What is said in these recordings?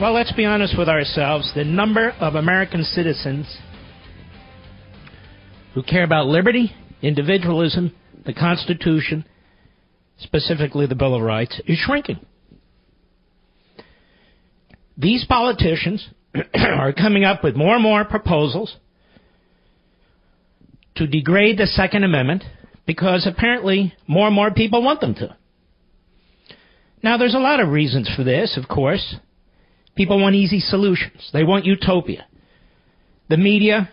Well, let's be honest with ourselves. The number of American citizens who care about liberty, individualism, the Constitution, specifically the Bill of Rights, is shrinking. These politicians are coming up with more and more proposals to degrade the Second Amendment because apparently more and more people want them to. Now, there's a lot of reasons for this, of course. People want easy solutions. They want utopia. The media,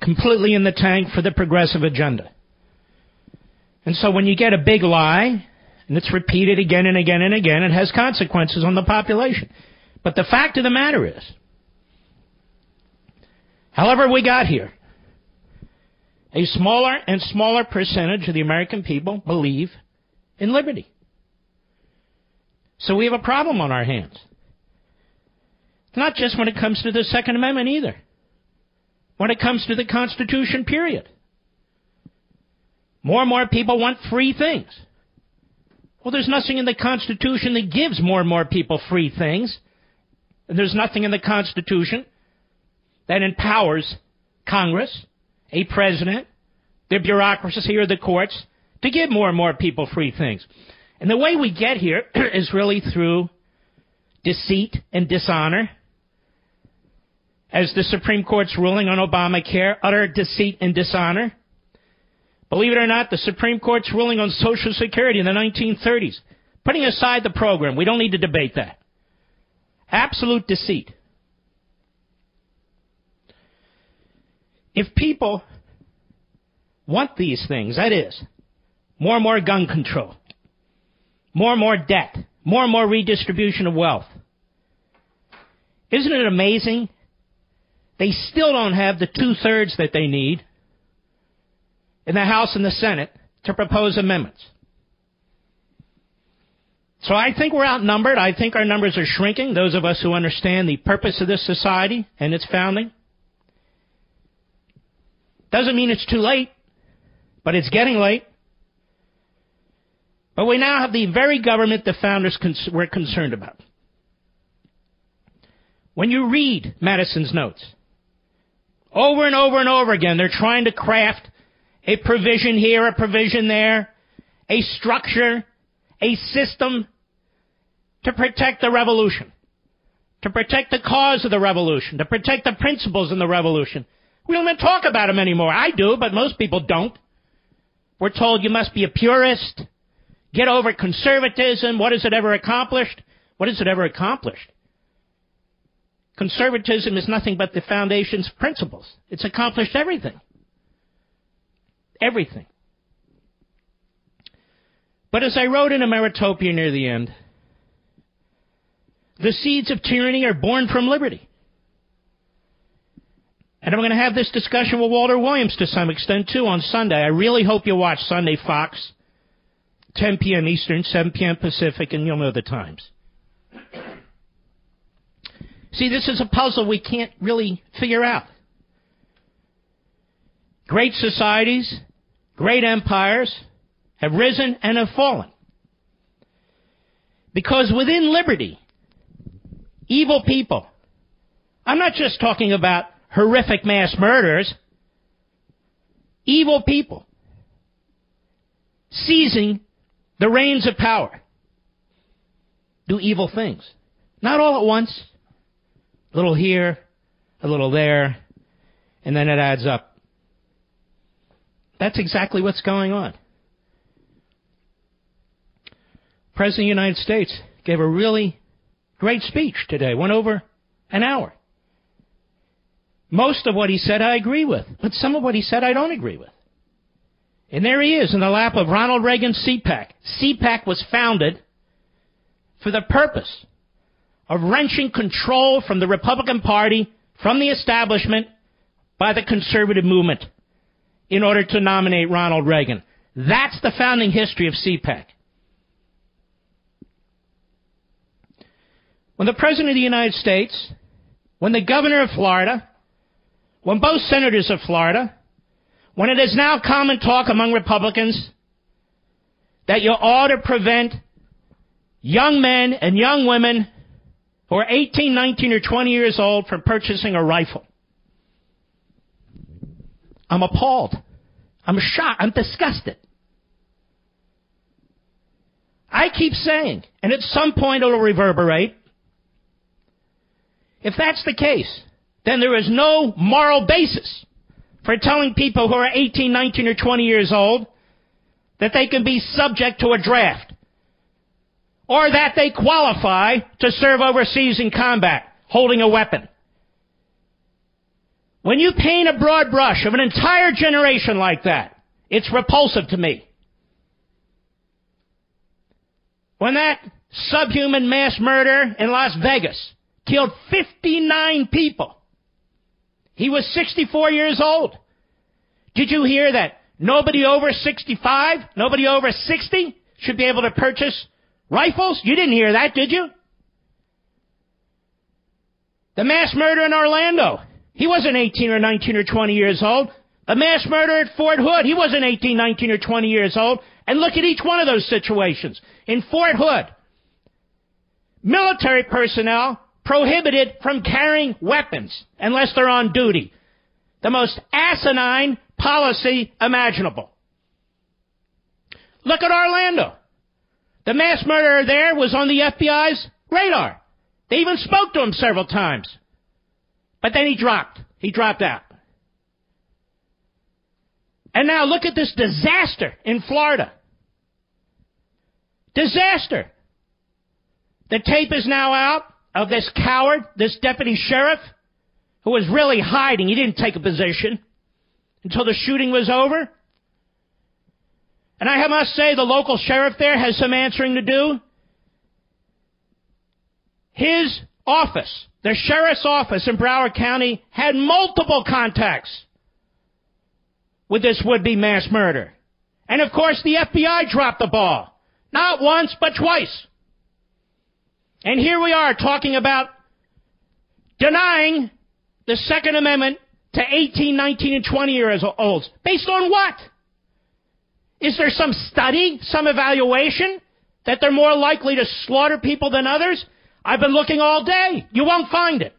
completely in the tank for the progressive agenda. And so when you get a big lie, and it's repeated again and again and again, it has consequences on the population. But the fact of the matter is, however we got here, a smaller and smaller percentage of the American people believe in liberty. So we have a problem on our hands. Not just when it comes to the Second Amendment either. When it comes to the Constitution, period. More and more people want free things. Well, there's nothing in the Constitution that gives more and more people free things. And there's nothing in the Constitution that empowers Congress, a president, the bureaucracy or the courts to give more and more people free things. And the way we get here is really through deceit and dishonor as the Supreme Court's ruling on Obamacare, utter deceit and dishonor. Believe it or not, the Supreme Court's ruling on Social Security in the 1930s, putting aside the program, we don't need to debate that. Absolute deceit. If people want these things, that is, more and more gun control, more and more debt, more and more redistribution of wealth, isn't it amazing they still don't have the two thirds that they need in the House and the Senate to propose amendments. So I think we're outnumbered. I think our numbers are shrinking, those of us who understand the purpose of this society and its founding. Doesn't mean it's too late, but it's getting late. But we now have the very government the founders were concerned about. When you read Madison's notes, over and over and over again, they're trying to craft a provision here, a provision there, a structure, a system to protect the revolution, to protect the cause of the revolution, to protect the principles in the revolution. We don't even talk about them anymore. I do, but most people don't. We're told you must be a purist, get over conservatism. What has it ever accomplished? What has it ever accomplished? Conservatism is nothing but the foundation's principles. It's accomplished everything. Everything. But as I wrote in Ameritopia near the end, the seeds of tyranny are born from liberty. And I'm going to have this discussion with Walter Williams to some extent too on Sunday. I really hope you watch Sunday Fox, 10 p.m. Eastern, 7 p.m. Pacific, and you'll know the times. See, this is a puzzle we can't really figure out. Great societies, great empires have risen and have fallen. Because within liberty, evil people, I'm not just talking about horrific mass murders, evil people seizing the reins of power do evil things. Not all at once, a little here, a little there, and then it adds up. That's exactly what's going on. President of the United States gave a really great speech today, went over an hour. Most of what he said I agree with, but some of what he said I don't agree with. And there he is in the lap of Ronald Reagan's CPAC. CPAC was founded for the purpose of wrenching control from the Republican Party from the establishment by the conservative movement in order to nominate Ronald Reagan. That's the founding history of CPAC. When the President of the United States, when the Governor of Florida, when both Senators of Florida, when it is now common talk among Republicans that you ought to prevent young men and young women who are 18, 19, or 20 years old from purchasing a rifle. I'm appalled. I'm shocked. I'm disgusted. I keep saying, and at some point it'll reverberate, if that's the case, then there is no moral basis for telling people who are 18, 19, or 20 years old that they can be subject to a draft or that they qualify to serve overseas in combat holding a weapon. When you paint a broad brush of an entire generation like that, it's repulsive to me. When that subhuman mass murder in Las Vegas killed 59 people, he was 64 years old. Did you hear that nobody over 65, nobody over 60 should be able to purchase rifles? You didn't hear that, did you? The mass murder in Orlando. He wasn't 18 or 19 or 20 years old. The mass murder at Fort Hood. He wasn't 18, 19 or 20 years old. And look at each one of those situations. In Fort Hood, military personnel prohibited from carrying weapons unless they're on duty. The most asinine policy imaginable. Look at Orlando. The mass murderer there was on the FBI's radar. They even spoke to him several times. But then he dropped. He dropped out. And now look at this disaster in Florida. Disaster. The tape is now out of this coward, this deputy sheriff, who was really hiding. He didn't take a position until the shooting was over. And I must say, the local sheriff there has some answering to do. His office, the sheriff's office in Broward County, had multiple contacts with this would-be mass murder. And of course, the FBI dropped the ball. Not once, but twice. And here we are talking about denying the Second Amendment to 18, 19, and 20 years olds. Based on what? Is there some study, some evaluation that they're more likely to slaughter people than others? I've been looking all day. You won't find it.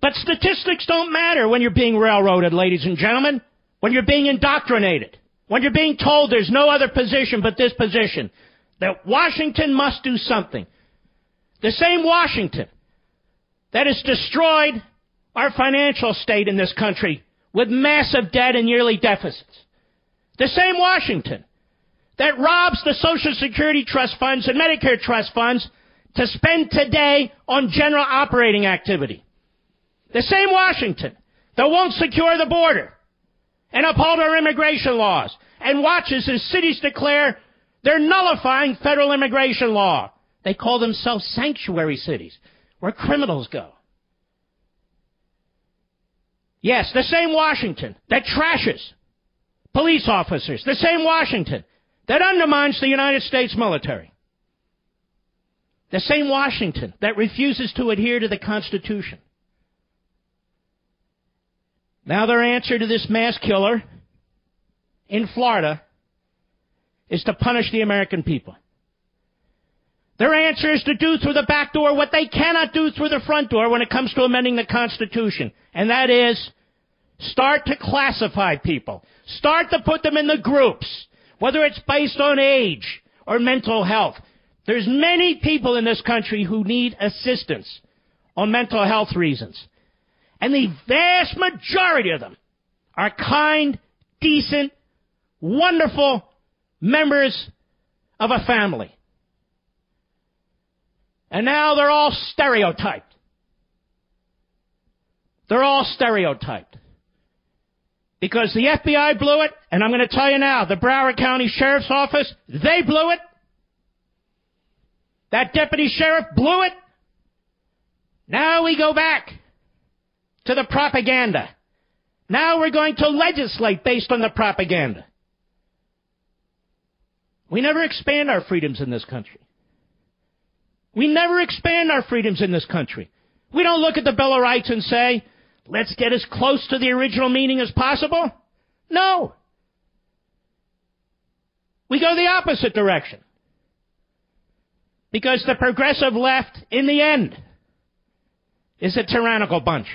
But statistics don't matter when you're being railroaded, ladies and gentlemen. When you're being indoctrinated. When you're being told there's no other position but this position, that Washington must do something. The same Washington that has destroyed our financial state in this country with massive debt and yearly deficits. The same Washington that robs the Social Security trust funds and Medicare trust funds to spend today on general operating activity. The same Washington that won't secure the border and uphold our immigration laws and watches as cities declare they're nullifying federal immigration law. They call themselves sanctuary cities where criminals go. Yes, the same Washington that trashes police officers, the same Washington that undermines the United States military, the same Washington that refuses to adhere to the Constitution. Now, their answer to this mass killer in Florida is to punish the American people. Their answer is to do through the back door what they cannot do through the front door when it comes to amending the Constitution. And that is start to classify people. Start to put them in the groups, whether it's based on age or mental health. There's many people in this country who need assistance on mental health reasons. And the vast majority of them are kind, decent, wonderful members of a family. And now they're all stereotyped. They're all stereotyped. Because the FBI blew it, and I'm going to tell you now, the Broward County Sheriff's Office, they blew it. That deputy sheriff blew it. Now we go back to the propaganda. Now we're going to legislate based on the propaganda. We never expand our freedoms in this country. We never expand our freedoms in this country. We don't look at the Bill of Rights and say, let's get as close to the original meaning as possible. No. We go the opposite direction. Because the progressive left, in the end, is a tyrannical bunch.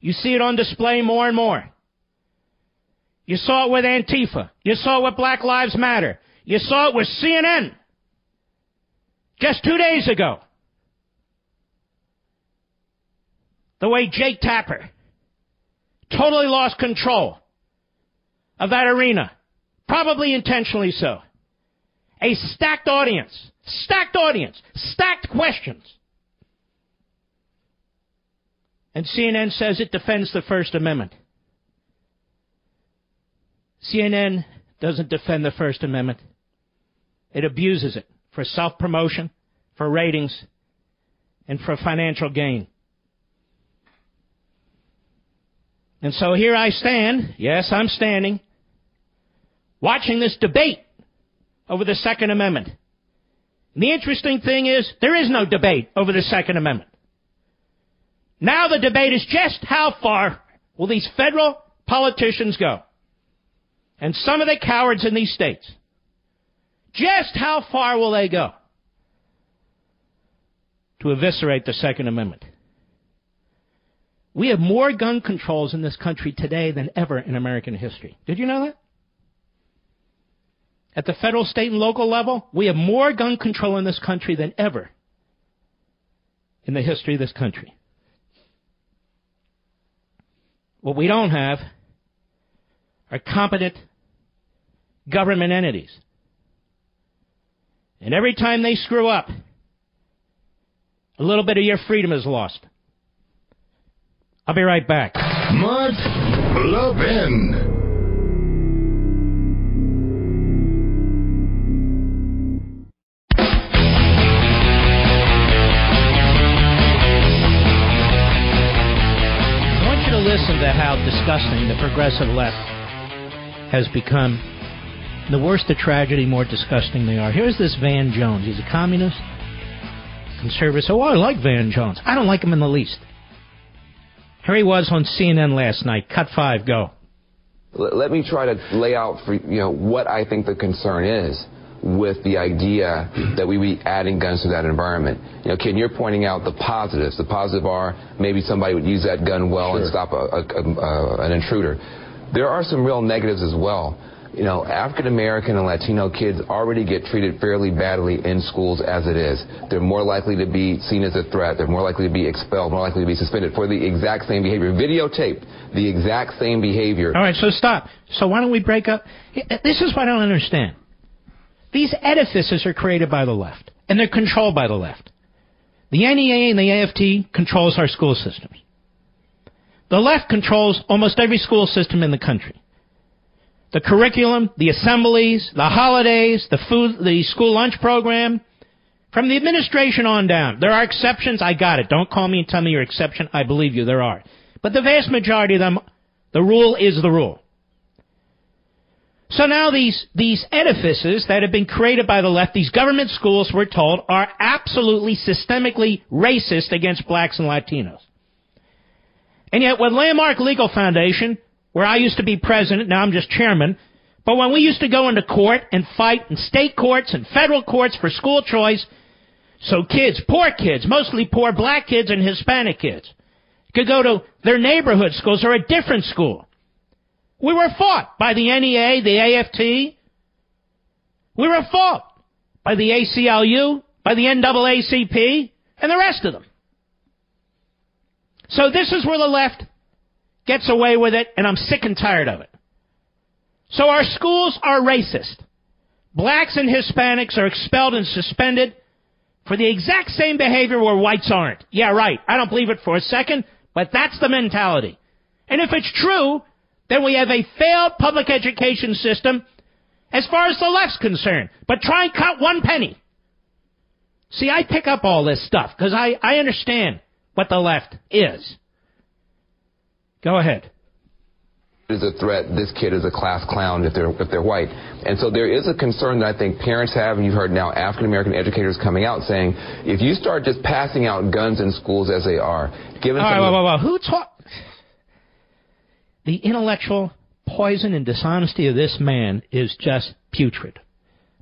You see it on display more and more. You saw it with Antifa. You saw it with Black Lives Matter. You saw it with CNN. Just two days ago. The way Jake Tapper totally lost control of that arena. Probably intentionally so. A stacked audience. Stacked audience. Stacked questions. And CNN says it defends the First Amendment. CNN doesn't defend the First Amendment. It abuses it for self promotion, for ratings, and for financial gain. And so here I stand, yes, I'm standing, watching this debate over the Second Amendment. And the interesting thing is, there is no debate over the Second Amendment. Now the debate is just how far will these federal politicians go? And some of the cowards in these states. Just how far will they go to eviscerate the Second Amendment? We have more gun controls in this country today than ever in American history. Did you know that? At the federal, state, and local level, we have more gun control in this country than ever in the history of this country. What we don't have are competent government entities. And every time they screw up, a little bit of your freedom is lost. I'll be right back. Mark Levin. I want you to listen to how disgusting the progressive left has become. The worse the tragedy, more disgusting they are. Here's this Van Jones. He's a communist, conservative. Oh, I like Van Jones. I don't like him in the least. Here he was on CNN last night. Cut five, go. Let me try to lay out for you know what I think the concern is with the idea that we be adding guns to that environment. You know, Ken, you're pointing out the positives. The positive are maybe somebody would use that gun well sure. and stop a, a, a, an intruder. There are some real negatives as well you know, African American and Latino kids already get treated fairly badly in schools as it is. They're more likely to be seen as a threat. They're more likely to be expelled, more likely to be suspended for the exact same behavior. Videotaped, the exact same behavior. All right, so stop. So why don't we break up? This is what I don't understand. These edifices are created by the left, and they're controlled by the left. The NEA and the AFT controls our school systems. The left controls almost every school system in the country the curriculum, the assemblies, the holidays, the food, the school lunch program, from the administration on down. There are exceptions. I got it. Don't call me and tell me you're exception. I believe you. There are. But the vast majority of them, the rule is the rule. So now these, these edifices that have been created by the left, these government schools, we're told, are absolutely systemically racist against blacks and Latinos. And yet, with Landmark Legal Foundation, where I used to be president, now I'm just chairman. But when we used to go into court and fight in state courts and federal courts for school choice, so kids, poor kids, mostly poor black kids and Hispanic kids, could go to their neighborhood schools or a different school. We were fought by the NEA, the AFT. We were fought by the ACLU, by the NAACP, and the rest of them. So this is where the left gets away with it, and I'm sick and tired of it. So our schools are racist. Blacks and Hispanics are expelled and suspended for the exact same behavior where whites aren't. Yeah, right. I don't believe it for a second, but that's the mentality. And if it's true, then we have a failed public education system as far as the left's concerned. But try and cut one penny. See, I pick up all this stuff because I, I understand what the left is. Go ahead is a threat. This kid is a class clown if they're if they're white. And so there is a concern that I think parents have, and you've heard now African American educators coming out saying, if you start just passing out guns in schools as they are, given All right, whoa, whoa, whoa. Who taught the intellectual poison and dishonesty of this man is just putrid.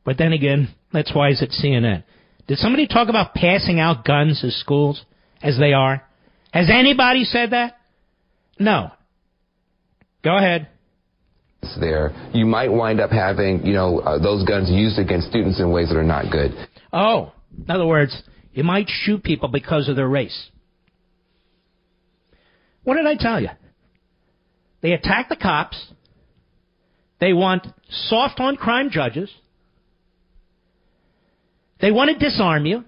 But then again, that's why he's at CNN. Did somebody talk about passing out guns as schools as they are? Has anybody said that? No. Go ahead. there, you might wind up having, you know, uh, those guns used against students in ways that are not good. Oh, in other words, you might shoot people because of their race. What did I tell you? They attack the cops. They want soft on crime judges. They want to disarm you.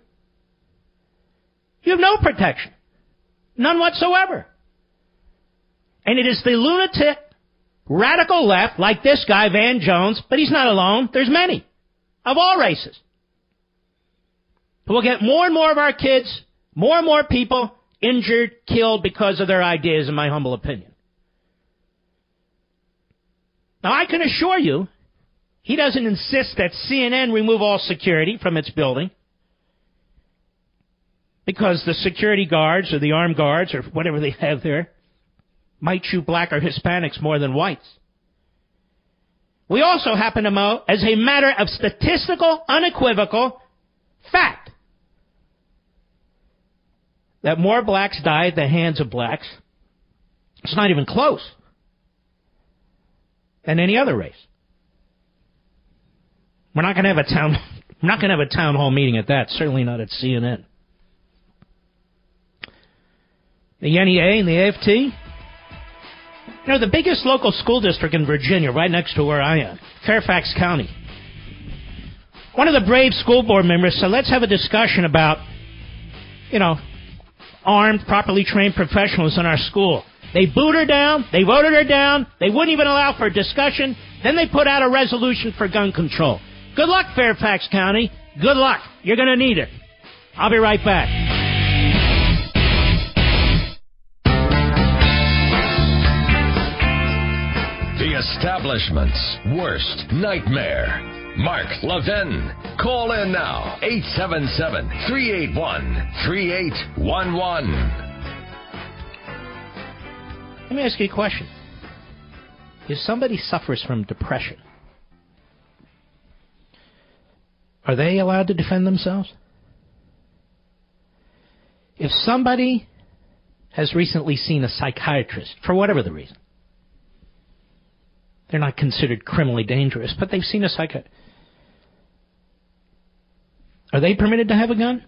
You have no protection. None whatsoever. And it is the lunatic radical left, like this guy, Van Jones, but he's not alone. There's many of all races. We'll get more and more of our kids, more and more people injured, killed because of their ideas, in my humble opinion. Now, I can assure you, he doesn't insist that CNN remove all security from its building because the security guards or the armed guards or whatever they have there might shoot black or Hispanics more than whites. We also happen to know, as a matter of statistical, unequivocal fact, that more blacks die at the hands of blacks. It's not even close. Than any other race. We're not going to have a town. We're not going to have a town hall meeting at that. Certainly not at CNN. The NEA and the AFT you know, the biggest local school district in Virginia, right next to where I am, Fairfax County. One of the brave school board members said, let's have a discussion about, you know, armed, properly trained professionals in our school. They booed her down. They voted her down. They wouldn't even allow for a discussion. Then they put out a resolution for gun control. Good luck, Fairfax County. Good luck. You're going to need it. I'll be right back. Establishment's worst nightmare. Mark Levin. Call in now. 877 381 3811. Let me ask you a question. If somebody suffers from depression, are they allowed to defend themselves? If somebody has recently seen a psychiatrist, for whatever the reason, they're not considered criminally dangerous, but they've seen a psychiatrist. Are they permitted to have a gun?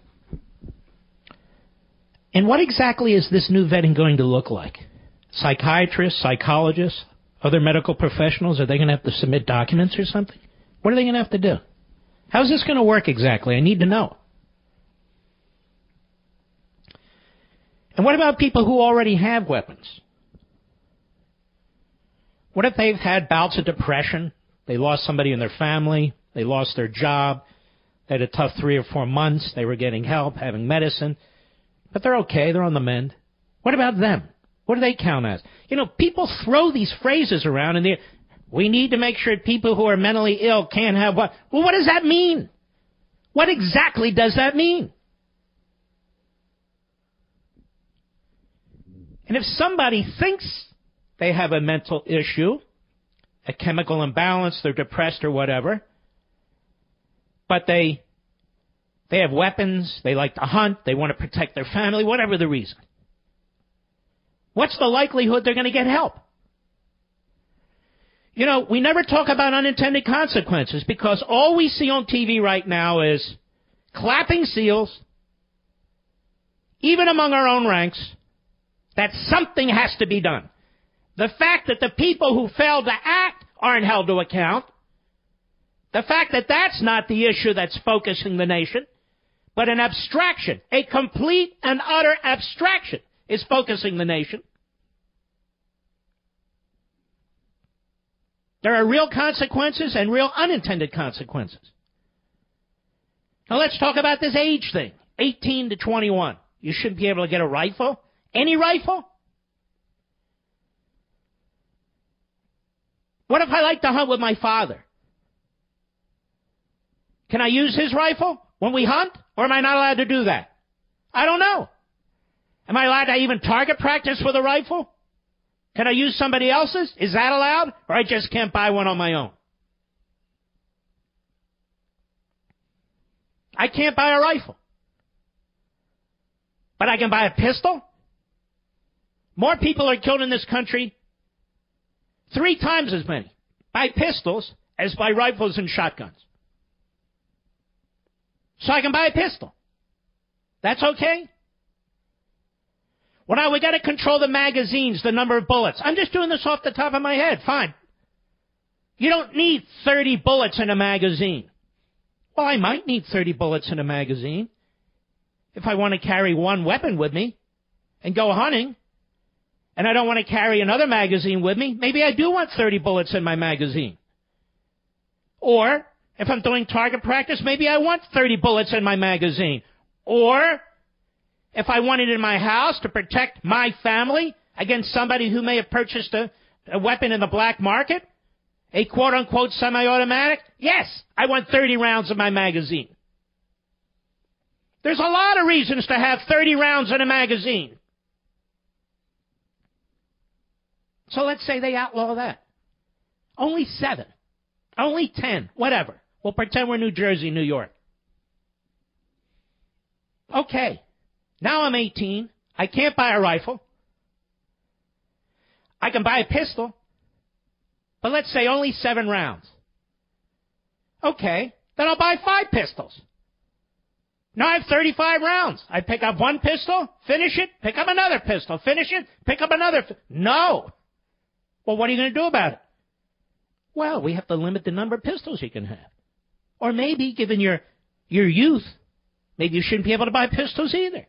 And what exactly is this new vetting going to look like? Psychiatrists, psychologists, other medical professionals, are they going to have to submit documents or something? What are they going to have to do? How's this going to work exactly? I need to know. And what about people who already have weapons? What if they've had bouts of depression? They lost somebody in their family. They lost their job. They had a tough three or four months. They were getting help, having medicine. But they're okay. They're on the mend. What about them? What do they count as? You know, people throw these phrases around and they, we need to make sure people who are mentally ill can't have what? Well, what does that mean? What exactly does that mean? And if somebody thinks they have a mental issue, a chemical imbalance, they're depressed or whatever. But they they have weapons, they like to hunt, they want to protect their family, whatever the reason. What's the likelihood they're going to get help? You know, we never talk about unintended consequences because all we see on TV right now is clapping seals, even among our own ranks, that something has to be done. The fact that the people who failed to act aren't held to account. The fact that that's not the issue that's focusing the nation, but an abstraction, a complete and utter abstraction is focusing the nation. There are real consequences and real unintended consequences. Now let's talk about this age thing. 18 to 21. You shouldn't be able to get a rifle. Any rifle? What if I like to hunt with my father? Can I use his rifle when we hunt? Or am I not allowed to do that? I don't know. Am I allowed to even target practice with a rifle? Can I use somebody else's? Is that allowed? Or I just can't buy one on my own? I can't buy a rifle. But I can buy a pistol? More people are killed in this country, three times as many, by pistols as by rifles and shotguns. So I can buy a pistol. That's okay? Well, now we got to control the magazines, the number of bullets. I'm just doing this off the top of my head. Fine. You don't need 30 bullets in a magazine. Well, I might need 30 bullets in a magazine if I want to carry one weapon with me and go hunting. And I don't want to carry another magazine with me. Maybe I do want 30 bullets in my magazine. Or if I'm doing target practice, maybe I want 30 bullets in my magazine. Or, if I want it in my house to protect my family against somebody who may have purchased a, a weapon in the black market, a quote unquote semi automatic, yes, I want 30 rounds in my magazine. There's a lot of reasons to have 30 rounds in a magazine. So let's say they outlaw that. Only seven. Only ten. Whatever. We'll pretend we're New Jersey, New York. Okay. Now I'm 18. I can't buy a rifle. I can buy a pistol. But let's say only seven rounds. Okay. Then I'll buy five pistols. Now I have 35 rounds. I pick up one pistol, finish it, pick up another pistol, finish it, pick up another. no. Well, what are you going to do about it? Well, we have to limit the number of pistols you can have. Or maybe, given your, your youth, maybe you shouldn't be able to buy pistols either.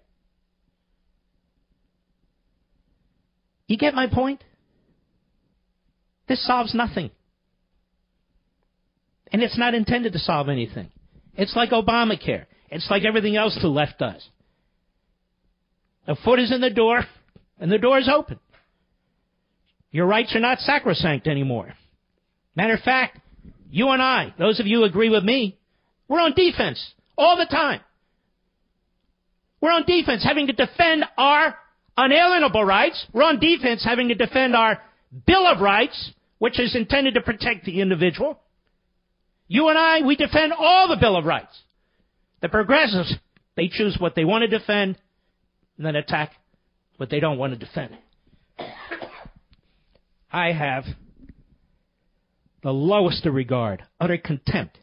You get my point? This solves nothing. And it's not intended to solve anything. It's like Obamacare. It's like everything else the left does. A foot is in the door, and the door is open. Your rights are not sacrosanct anymore. Matter of fact, you and I, those of you who agree with me, we're on defense all the time. We're on defense having to defend our unalienable rights. We're on defense having to defend our Bill of Rights, which is intended to protect the individual. You and I, we defend all the Bill of Rights. The progressives, they choose what they want to defend and then attack what they don't want to defend. I have the lowest of regard, utter contempt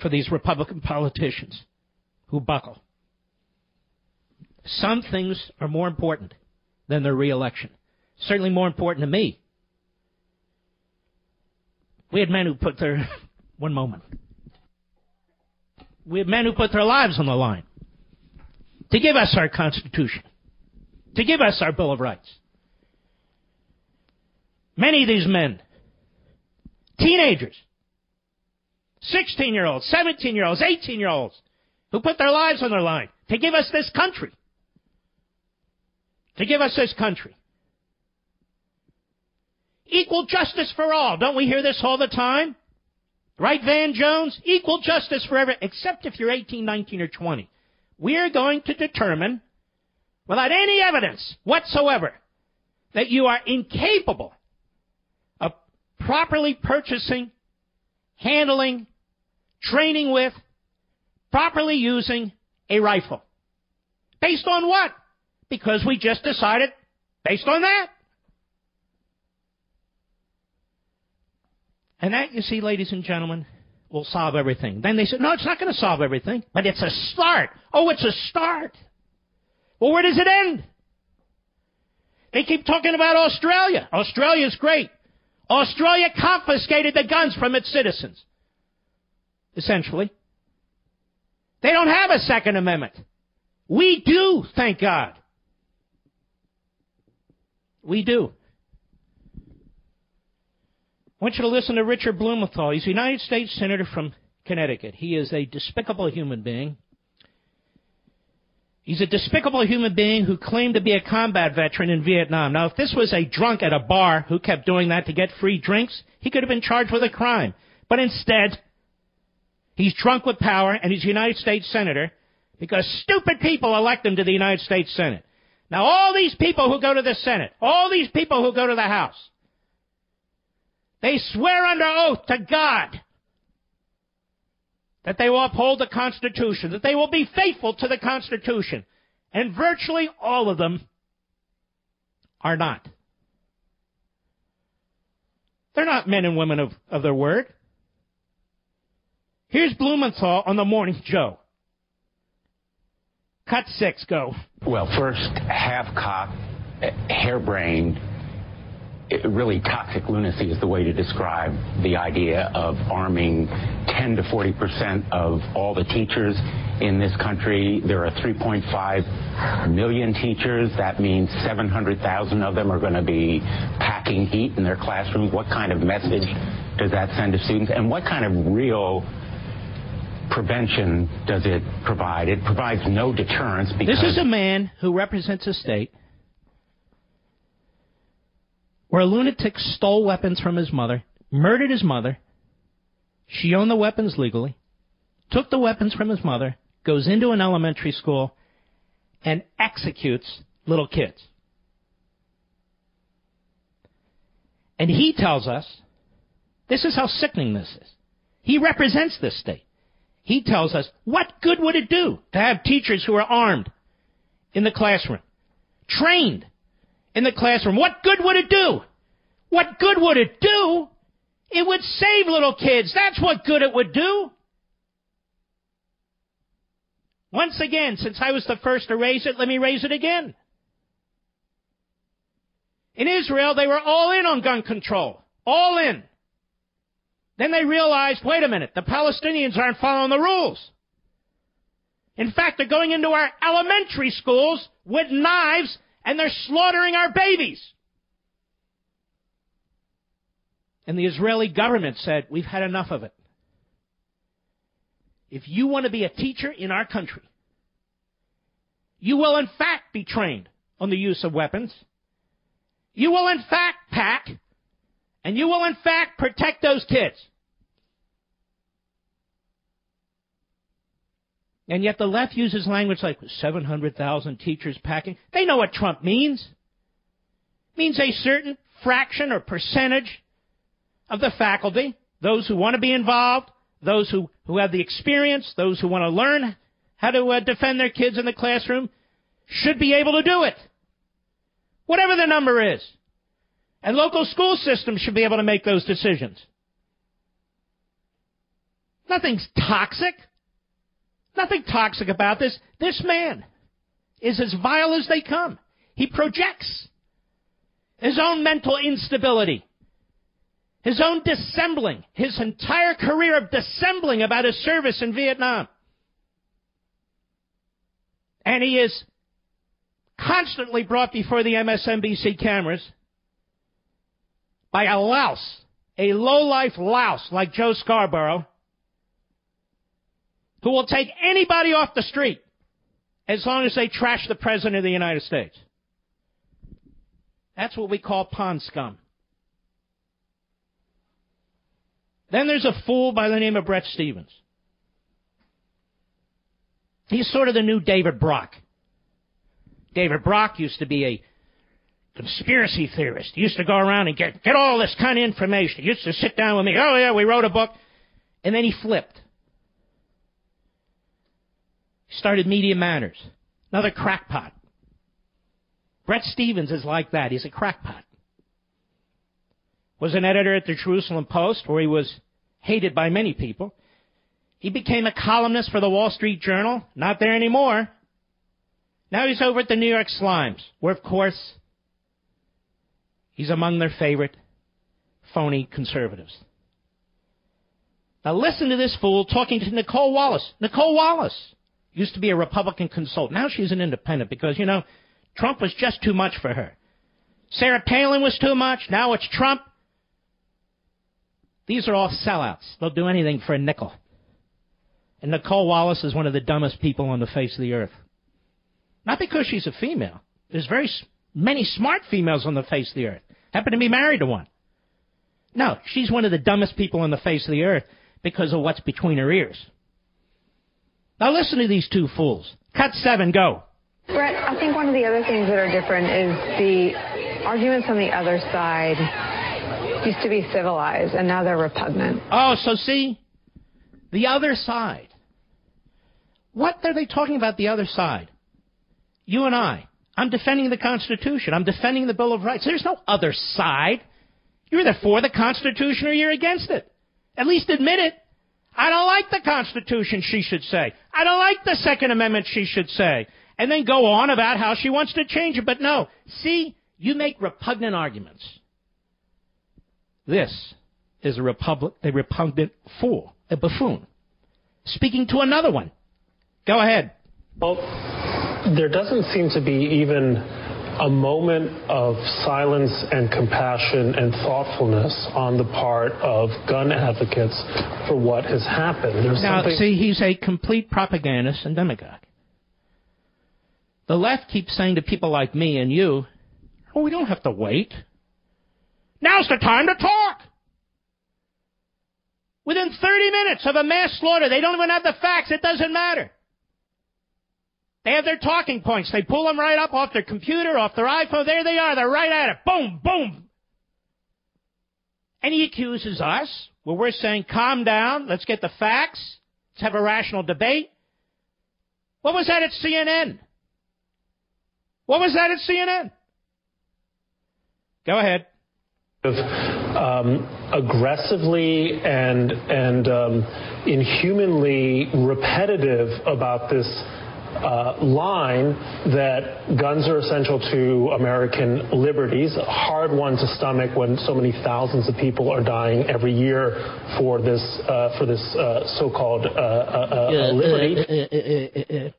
for these Republican politicians who buckle. Some things are more important than their reelection. Certainly more important to me. We had men who put their, one moment. We had men who put their lives on the line to give us our Constitution, to give us our Bill of Rights. Many of these men Teenagers, 16 year olds, 17 year olds, 18 year olds who put their lives on their line to give us this country. To give us this country. Equal justice for all. Don't we hear this all the time? Right, Van Jones? Equal justice for everyone, except if you're 18, 19, or 20. We are going to determine, without any evidence whatsoever, that you are incapable properly purchasing, handling, training with, properly using a rifle. Based on what? Because we just decided based on that. And that, you see, ladies and gentlemen, will solve everything. Then they said, no, it's not going to solve everything, but it's a start. Oh, it's a start. Well, where does it end? They keep talking about Australia. Australia's great. Australia confiscated the guns from its citizens. Essentially. They don't have a Second Amendment. We do, thank God. We do. I want you to listen to Richard Blumenthal. He's a United States Senator from Connecticut. He is a despicable human being. He's a despicable human being who claimed to be a combat veteran in Vietnam. Now, if this was a drunk at a bar who kept doing that to get free drinks, he could have been charged with a crime. But instead, he's drunk with power and he's a United States Senator because stupid people elect him to the United States Senate. Now, all these people who go to the Senate, all these people who go to the House, they swear under oath to God that they will uphold the Constitution, that they will be faithful to the Constitution. And virtually all of them are not. They're not men and women of, of their word. Here's Blumenthal on the Morning Joe. Cut six, go. Well, first, half cocked, eh, harebrained, really toxic lunacy is the way to describe the idea of arming 10 to 40 percent of all the teachers in this country. There are 3.5 million teachers. That means 700,000 of them are going to be packing heat in their classrooms. What kind of message does that send to students? And what kind of real prevention does it provide? It provides no deterrence because. This is a man who represents a state where a lunatic stole weapons from his mother, murdered his mother. She owned the weapons legally, took the weapons from his mother, goes into an elementary school, and executes little kids. And he tells us this is how sickening this is. He represents this state. He tells us what good would it do to have teachers who are armed in the classroom, trained in the classroom. What good would it do? What good would it do? It would save little kids. That's what good it would do. Once again, since I was the first to raise it, let me raise it again. In Israel, they were all in on gun control. All in. Then they realized, wait a minute, the Palestinians aren't following the rules. In fact, they're going into our elementary schools with knives and they're slaughtering our babies. And the Israeli government said, We've had enough of it. If you want to be a teacher in our country, you will in fact be trained on the use of weapons. You will in fact pack, and you will in fact protect those kids. And yet the left uses language like 700,000 teachers packing. They know what Trump means. It means a certain fraction or percentage of the faculty, those who want to be involved, those who, who have the experience, those who want to learn how to uh, defend their kids in the classroom, should be able to do it. Whatever the number is. And local school systems should be able to make those decisions. Nothing's toxic. Nothing toxic about this. This man is as vile as they come. He projects his own mental instability, his own dissembling, his entire career of dissembling about his service in Vietnam. And he is constantly brought before the MSNBC cameras by a louse, a low-life louse like Joe Scarborough, who will take anybody off the street as long as they trash the President of the United States. That's what we call pond scum. Then there's a fool by the name of Bret Stephens. He's sort of the new David Brock. David Brock used to be a conspiracy theorist. He used to go around and get, get all this kind of information. He used to sit down with me. Oh, yeah, we wrote a book. And then he flipped. Started Media Matters. Another crackpot. Bret Stephens is like that. He's a crackpot was an editor at the Jerusalem Post, where he was hated by many people. He became a columnist for the Wall Street Journal. Not there anymore. Now he's over at the New York Slimes, where, of course, he's among their favorite phony conservatives. Now listen to this fool talking to Nicolle Wallace. Nicolle Wallace used to be a Republican consultant. Now she's an independent because, you know, Trump was just too much for her. Sarah Palin was too much. Now it's Trump. These are all sellouts. They'll do anything for a nickel. And Nicolle Wallace is one of the dumbest people on the face of the earth. Not because she's a female. There's very many smart females on the face of the earth. Happen to be married to one. No, she's one of the dumbest people on the face of the earth because of what's between her ears. Now listen to these two fools. Cut seven, go. Bret, I think one of the other things that are different is the arguments on the other side used to be civilized and now they're repugnant. Oh, so see? The other side. What are they talking about, the other side? You and I. I'm defending the Constitution. I'm defending the Bill of Rights. There's no other side. You're either for the Constitution or you're against it. At least admit it. I don't like the Constitution, she should say. I don't like the Second Amendment, she should say. And then go on about how she wants to change it. But no. See, you make repugnant arguments. This is a, republic, a repugnant fool, a buffoon, speaking to another one. Go ahead. Well, there doesn't seem to be even a moment of silence and compassion and thoughtfulness on the part of gun advocates for what has happened. There's now, something... see, he's a complete propagandist and demagogue. The left keeps saying to people like me and you, oh, we don't have to wait. Now's the time to talk. Within 30 minutes of a mass slaughter, they don't even have the facts. It doesn't matter. They have their talking points. They pull them right up off their computer, off their iPhone. There they are. They're right at it. Boom, boom. And he accuses us. Well, we're saying, calm down. Let's get the facts. Let's have a rational debate. What was that at CNN? What was that at CNN? Go ahead. Um, aggressively and and um, inhumanly repetitive about this uh, line that guns are essential to American liberties, a hard one to stomach when so many thousands of people are dying every year for this uh, for this uh, so-called uh, uh, uh, liberty.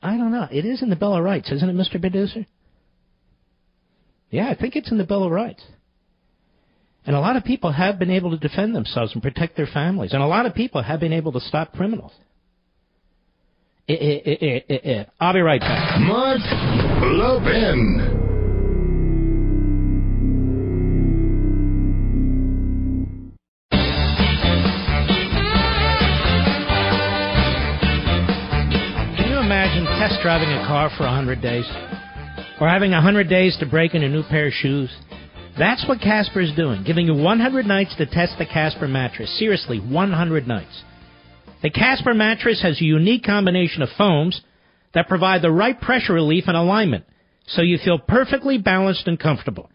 I don't know. It is in the Bill of Rights, isn't it, Mr. Producer? Yeah, I think it's in the Bill of Rights. And a lot of people have been able to defend themselves and protect their families. And a lot of people have been able to stop criminals. Eh, eh, eh, I'll be right back. Mark Levin. Can you imagine test driving a car for 100 days? Or having 100 days to break in a new pair of shoes? That's what Casper is doing, giving you 100 nights to test the Casper mattress. Seriously, 100 nights. The Casper mattress has a unique combination of foams that provide the right pressure relief and alignment, so you feel perfectly balanced and comfortable.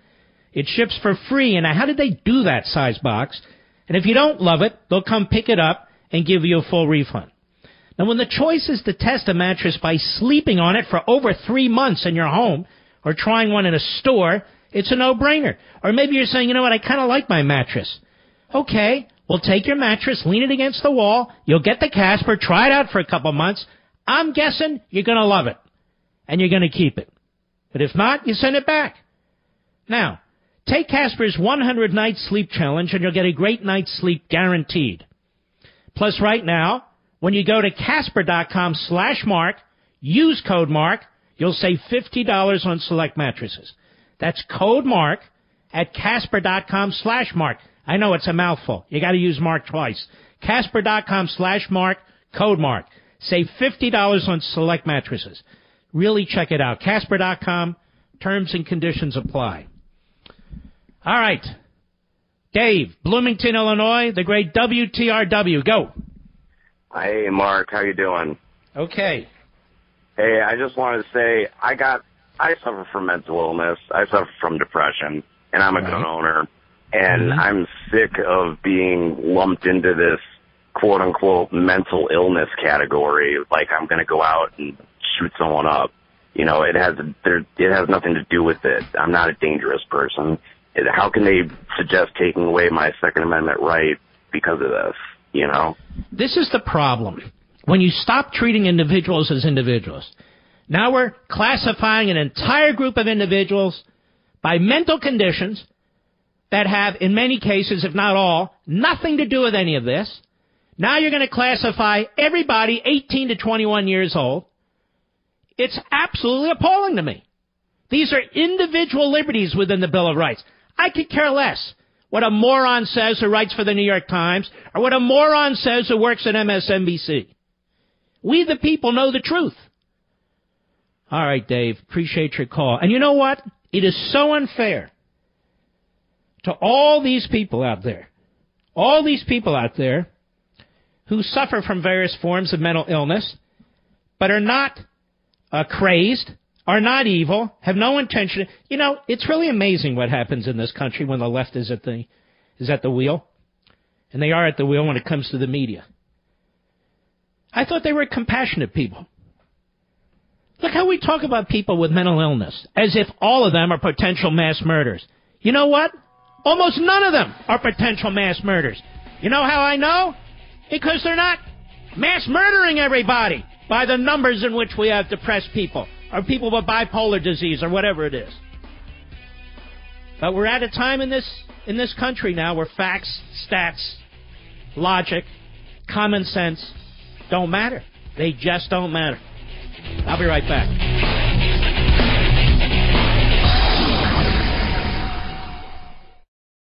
It ships for free, and how did they do that size box? And if you don't love it, they'll come pick it up and give you a full refund. Now, when the choice is to test a mattress by sleeping on it for over three months in your home or trying one in a store, it's a no-brainer. Or maybe you're saying, you know what, I kind of like my mattress. Okay, well, take your mattress, lean it against the wall. You'll get the Casper, try it out for a couple months. I'm guessing you're going to love it. And you're going to keep it. But if not, you send it back. Now, take Casper's 100 night sleep challenge and you'll get a great night's sleep guaranteed. Plus, right now, when you go to Casper.com slash Mark, use code Mark, you'll save $50 on select mattresses. That's code Mark at Casper.com slash Mark. I know it's a mouthful. You got to use Mark twice. Casper.com slash Mark, code Mark. Save $50 on select mattresses. Really check it out. Casper.com, terms and conditions apply. All right. Dave, Bloomington, Illinois, the great WTRW. Go. Hey, Mark. How you doing? Okay. Hey, I just wanted to say I got I suffer from mental illness. I suffer from depression, and I'm a uh-huh. gun owner and mm-hmm. I'm sick of being lumped into this quote unquote mental illness category. Like I'm going to go out and shoot someone up. You know, it has there, it has nothing to do with it. I'm not a dangerous person. It, how can they suggest taking away my Second Amendment right because of this? You know, this is the problem. When you stop treating individuals as individuals, now we're classifying an entire group of individuals by mental conditions that have, in many cases, if not all, nothing to do with any of this. Now you're going to classify everybody 18 to 21 years old. It's absolutely appalling to me. These are individual liberties within the Bill of Rights. I could care less what a moron says who writes for the New York Times or what a moron says who works at MSNBC. We the people know the truth. All right, Dave, appreciate your call. And you know what? It is so unfair to all these people out there, all these people out there who suffer from various forms of mental illness, but are not uh, crazed, are not evil, have no intention. You know, it's really amazing what happens in this country when the left is at the is at the wheel, and they are at the wheel when it comes to the media. I thought they were compassionate people. Look how we talk about people with mental illness as if all of them are potential mass murderers. You know what? Almost none of them are potential mass murderers. You know how I know? Because they're not mass murdering everybody by the numbers in which we have depressed people or people with bipolar disease or whatever it is. But we're at a time in this in this country now where facts, stats, logic, common sense don't matter. They just don't matter. I'll be right back.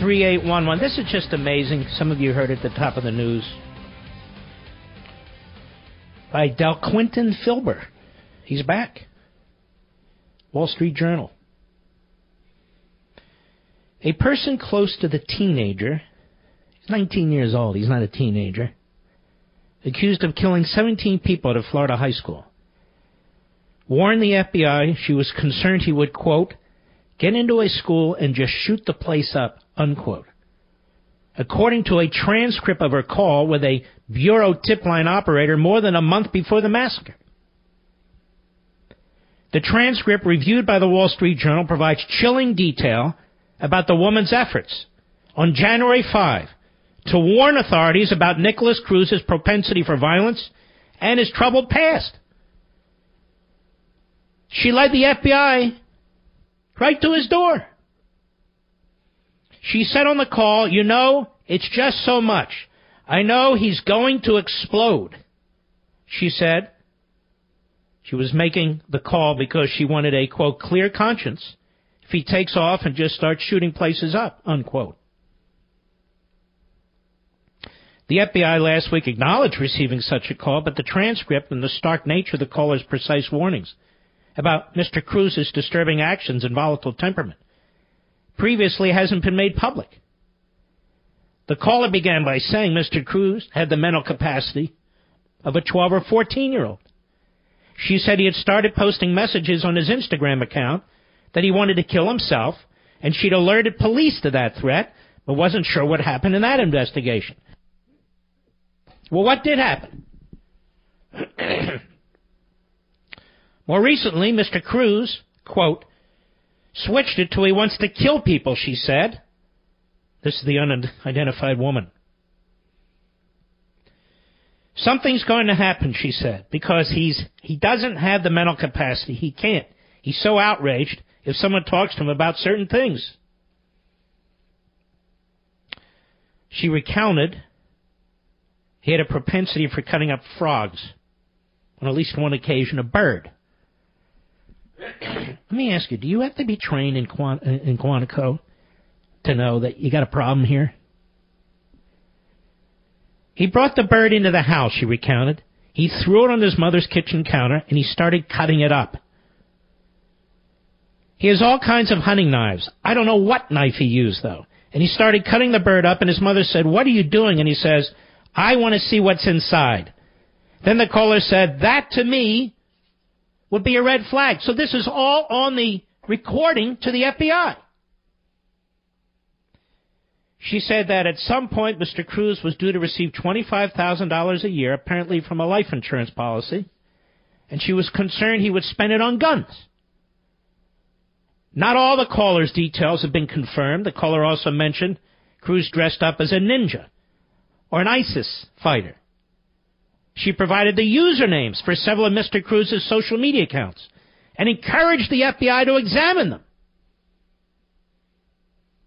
3811. This is just amazing. Some of you heard at the top of the news. By Delquinton Filber. He's back. Wall Street Journal. A person close to the teenager, he's 19 years old, he's not a teenager, accused of killing 17 people at a Florida high school, warned the FBI she was concerned he would, quote, get into a school and just shoot the place up, unquote. According to a transcript of her call with a Bureau tip line operator more than a month before the massacre. The transcript reviewed by the Wall Street Journal provides chilling detail about the woman's efforts on January 5 to warn authorities about Nikolas Cruz's propensity for violence and his troubled past. She led the FBI right to his door. She said on the call, You know, it's just so much. I know he's going to explode. She said she was making the call because she wanted a, quote, clear conscience if he takes off and just starts shooting places up, unquote. The FBI last week acknowledged receiving such a call, but the transcript and the stark nature of the caller's precise warnings about Mr. Cruz's disturbing actions and volatile temperament previously hasn't been made public. The caller began by saying Mr. Cruz had the mental capacity of a 12 or 14 year old. She said he had started posting messages on his Instagram account that he wanted to kill himself, and she'd alerted police to that threat, but wasn't sure what happened in that investigation. Well, what did happen? More recently, Mr. Cruz, quote, switched it to he wants to kill people, she said. This is the unidentified woman. Something's going to happen, she said, because he's he doesn't have the mental capacity. He can't. He's so outraged if someone talks to him about certain things. She recounted he had a propensity for cutting up frogs. On at least one occasion, a bird. Let me ask you: Do you have to be trained in, Quant- in Quantico to know that you got a problem here? He brought the bird into the house. She recounted. He threw it on his mother's kitchen counter and he started cutting it up. He has all kinds of hunting knives. I don't know what knife he used though. And he started cutting the bird up and his mother said, "What are you doing?" And he says, I want to see what's inside. Then the caller said, that to me would be a red flag. So this is all on the recording to the FBI. She said that at some point Mr. Cruz was due to receive $25,000 a year, apparently from a life insurance policy, and she was concerned he would spend it on guns. Not all the caller's details have been confirmed. The caller also mentioned Cruz dressed up as a ninja or an ISIS fighter. She provided the usernames for several of Mr. Cruz's social media accounts and encouraged the FBI to examine them.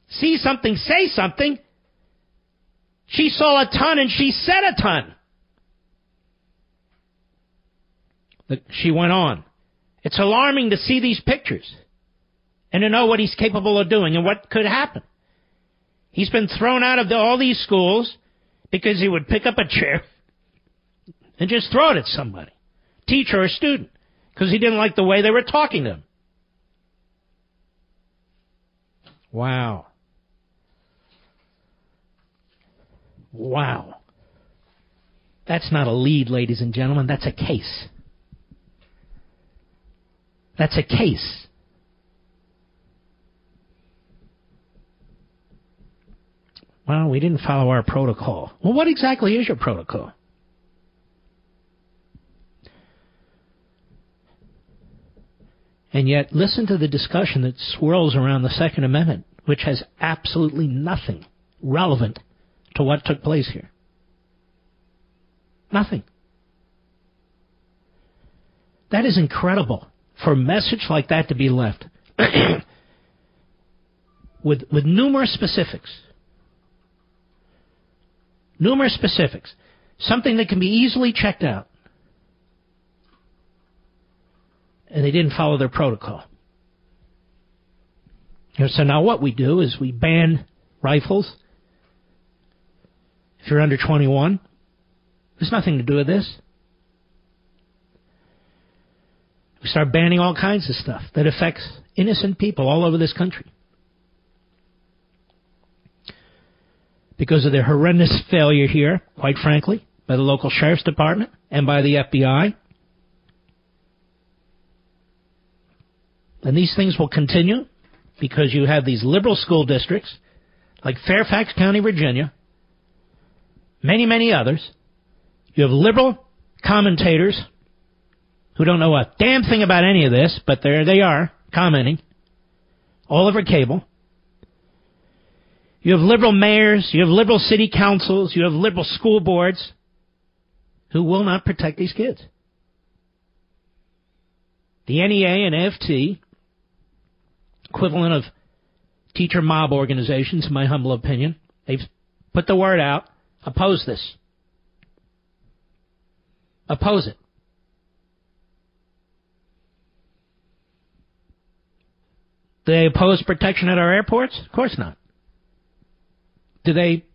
See something, say something. She saw a ton and she said a ton. She went on. It's alarming to see these pictures and to know what he's capable of doing and what could happen. He's been thrown out of the, all these schools because he would pick up a chair and just throw it at somebody, teacher or student, because he didn't like the way they were talking to him. Wow. Wow. That's not a lead, ladies and gentlemen. That's a case. That's a case. Well, we didn't follow our protocol. Well, what exactly is your protocol? And yet, listen to the discussion that swirls around the Second Amendment, which has absolutely nothing relevant to what took place here. Nothing. That is incredible for a message like that to be left with, with numerous specifics numerous specifics, something that can be easily checked out. And they didn't follow their protocol. So now what we do is we ban rifles. If you're under 21, there's nothing to do with this. We start banning all kinds of stuff that affects innocent people all over this country. because of the horrendous failure here, quite frankly, by the local sheriff's department and by the FBI. And these things will continue because you have these liberal school districts like Fairfax County, Virginia, many, many others. You have liberal commentators who don't know a damn thing about any of this, but there they are commenting all over cable. You have liberal mayors, you have liberal city councils, you have liberal school boards who will not protect these kids. The NEA and AFT, equivalent of teacher mob organizations, in my humble opinion, they've put the word out, oppose this. Oppose it. Do they oppose protection at our airports? Of course not. Do they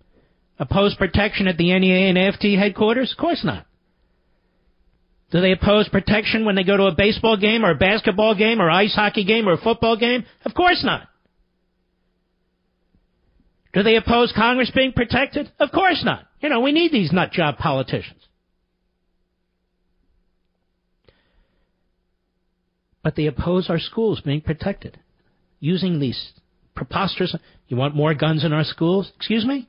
oppose protection at the NEA and AFT headquarters? Of course not. Do they oppose protection when they go to a baseball game or a basketball game or ice hockey game or a football game? Of course not. Do they oppose Congress being protected? Of course not. You know, we need these nut job politicians. But they oppose our schools being protected using these preposterous. You want more guns in our schools? Excuse me?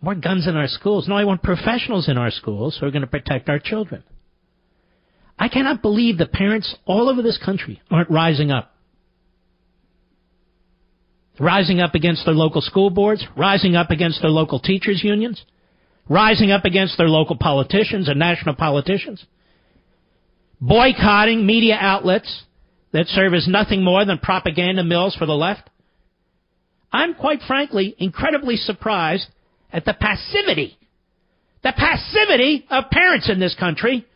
More guns in our schools. No, I want professionals in our schools who are going to protect our children. I cannot believe the parents all over this country aren't rising up. Rising up against their local school boards, rising up against their local teachers' unions, rising up against their local politicians and national politicians, boycotting media outlets that serve as nothing more than propaganda mills for the left. I'm quite frankly incredibly surprised at the passivity, the passivity of parents in this country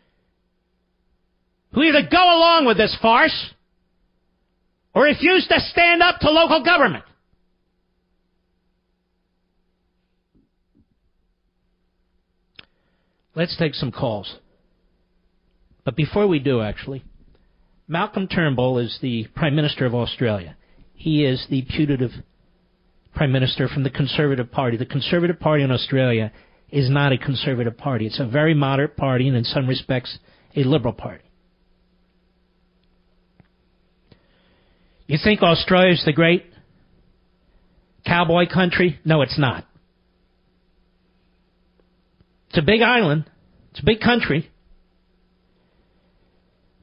who either go along with this farce or refuse to stand up to local government. Let's take some calls. But before we do, actually, Malcolm Turnbull is the Prime Minister of Australia. He is the putative Prime Minister from the Conservative Party. The Conservative Party in Australia is not a Conservative Party. It's a very moderate party and, in some respects, a Liberal Party. You think Australia is the great cowboy country? No, it's not. It's a big island. It's a big country.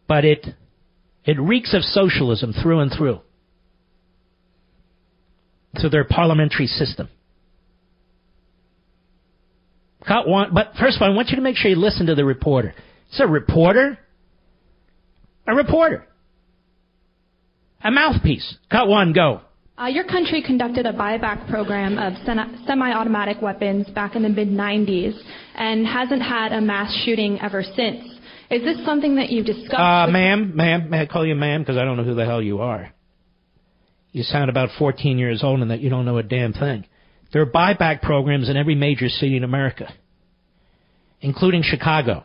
But it it reeks of socialism through and through. Through their parliamentary system. One, but first of all, I want you to make sure you listen to the reporter. It's a reporter. A reporter. A mouthpiece. Cut one, go. Uh, your country conducted a buyback program of semi automatic weapons back in the mid 90s and hasn't had a mass shooting ever since. Is this something that you've discussed? Uh, ma'am, ma'am, may I call you ma'am? Because I don't know who the hell you are. You sound about 14 years old and that you don't know a damn thing. There are buyback programs in every major city in America, including Chicago,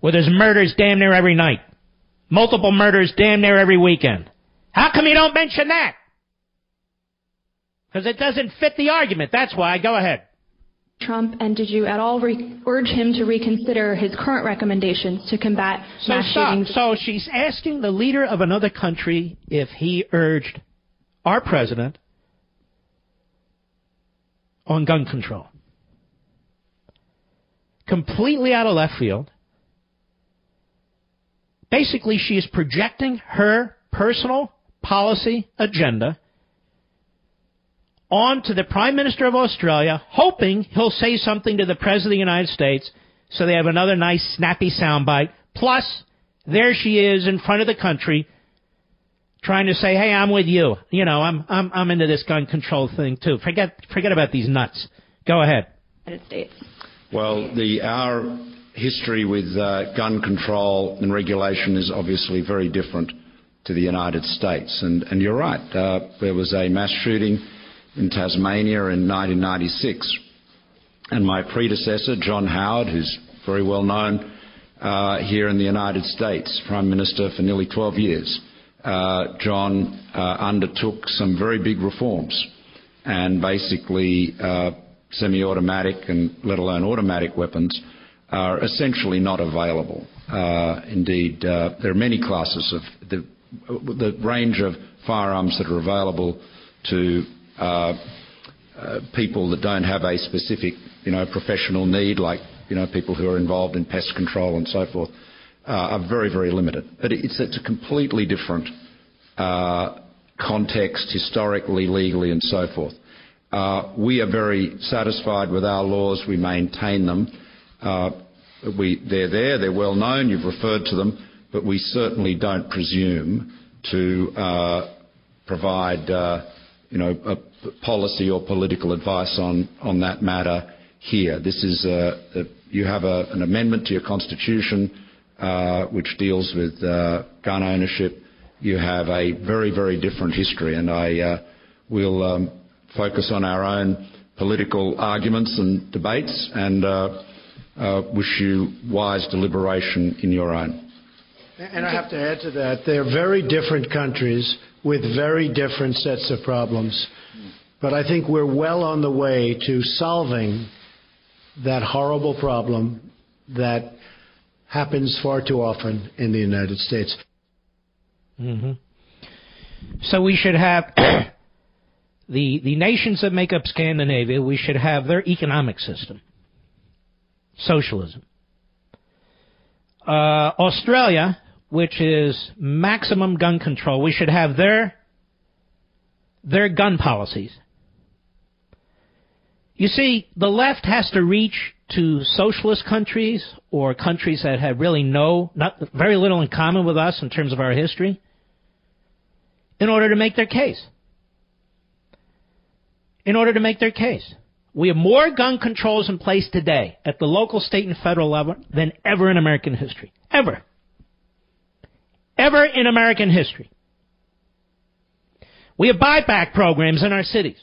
where there's murders damn near every night. Multiple murders damn near every weekend. How come you don't mention that? Because it doesn't fit the argument. That's why. Go ahead. Trump, and did you at all re- urge him to reconsider his current recommendations to combat so mass stop. shootings? So she's asking the leader of another country if he urged our president on gun control. Completely out of left field. Basically, she is projecting her personal policy agenda onto the Prime Minister of Australia, hoping he'll say something to the President of the United States so they have another nice, snappy soundbite. Plus, there she is in front of the country trying to say, hey, I'm with you. You know, I'm, I'm, I'm into this gun control thing too. Forget, forget about these nuts. Go ahead. United States. Well, the, our history with uh, gun control and regulation is obviously very different to the United States. And, and you're right, uh, there was a mass shooting in Tasmania in 1996. And my predecessor, John Howard, who's very well known uh, here in the United States, Prime Minister for nearly 12 years, uh, John uh, undertook some very big reforms and basically uh, semi-automatic and let alone automatic weapons are essentially not available. Uh, indeed, uh, there are many classes of the, the range of firearms that are available to people that don't have a specific, you know, professional need, like you know, people who are involved in pest control and so forth, uh, are very, very limited. But it's, a completely different uh, context, historically, legally, and so forth. Uh, we are very satisfied with our laws. We maintain them. Uh, they're there. They're well known. You've referred to them, but we certainly don't presume to uh, provide, you know, policy or political advice on, that matter here. This is a, a, you have an amendment to your constitution uh, which deals with uh, gun ownership. You have a very, very different history, and I uh, will um, focus on our own political arguments and debates, and wish you wise deliberation in your own. And I have to add to that, they're very different countries with very different sets of problems. But I think we're well on the way to solving that horrible problem that happens far too often in the United States. Mm-hmm. So we should have the the nations that make up Scandinavia. We should have their economic system, socialism. Uh, Australia, which is maximum gun control, we should have their their gun policies You see, the left has to reach to socialist countries or countries that have really no, not very little in common with us in terms of our history, in order to make their case. In order to make their case. We have more gun controls in place today at the local, state, and federal level than ever in American history. Ever. Ever in American history. We have buyback programs in our cities.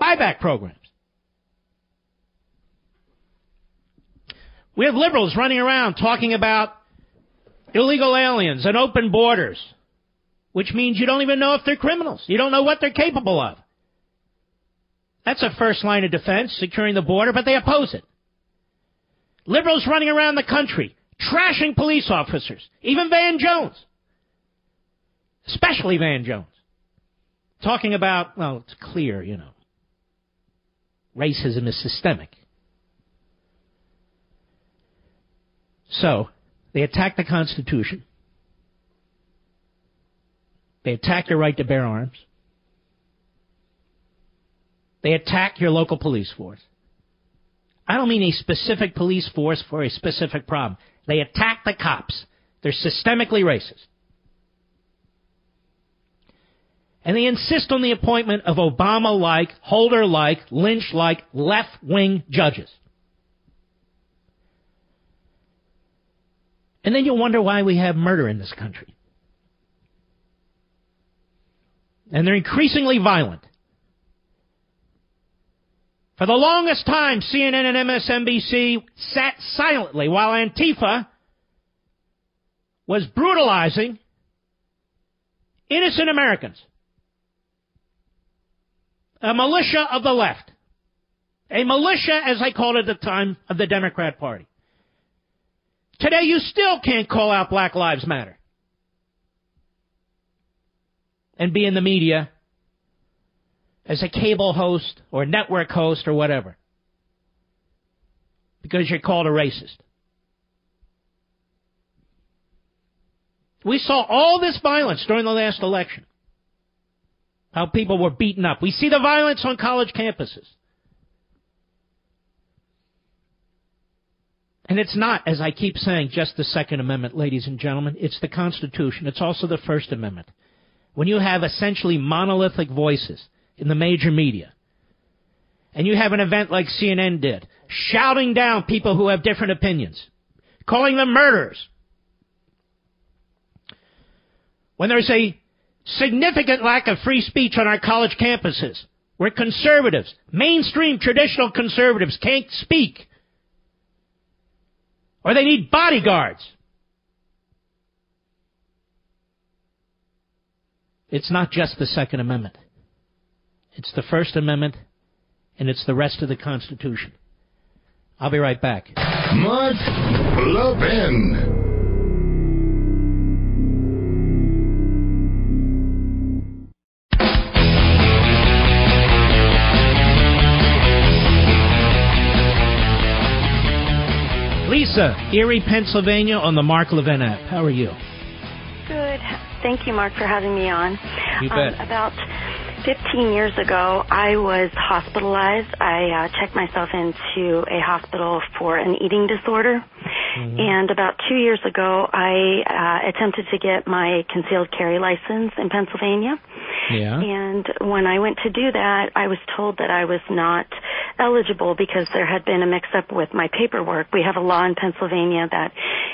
Buyback programs. We have liberals running around talking about illegal aliens and open borders, which means you don't even know if they're criminals. You don't know what they're capable of. That's a first line of defense, securing the border, but they oppose it. Liberals running around the country, trashing police officers, even Van Jones. Especially Van Jones. Talking about, well, it's clear, you know. Racism is systemic. So, they attack the Constitution. They attack your right to bear arms. They attack your local police force. I don't mean a specific police force for a specific problem. They attack the cops. They're systemically racist. And they insist on the appointment of Obama like, Holder like, Lynch like, left wing judges. And then you'll wonder why we have murder in this country. And they're increasingly violent. For the longest time, CNN and MSNBC sat silently while Antifa was brutalizing innocent Americans. A militia of the left. A militia, as I called it at the time, of the Democrat Party. Today, you still can't call out Black Lives Matter and be in the media as a cable host or network host or whatever because you're called a racist. We saw all this violence during the last election. How people were beaten up. We see the violence on college campuses. And it's not, as I keep saying, just the Second Amendment, ladies and gentlemen. It's the Constitution. It's also the First Amendment. When you have essentially monolithic voices in the major media. And you have an event like CNN did, shouting down people who have different opinions, calling them murderers. When there's a significant lack of free speech on our college campuses, where conservatives, mainstream traditional conservatives, can't speak, or they need bodyguards. It's not just the Second Amendment. It's the First Amendment, and it's the rest of the Constitution. I'll be right back. Mark Levin. Lisa, Erie, Pennsylvania, on the Mark Levin app. How are you? Good. Thank you, Mark, for having me on. You bet. Um, about 15 years ago, I was hospitalized. I uh, checked myself into a hospital for an eating disorder. Mm-hmm. And about two years ago, I uh, attempted to get my concealed carry license in Pennsylvania. Yeah. And when I went to do that, I was told that I was not eligible because there had been a mix up with my paperwork. We have a law in Pennsylvania that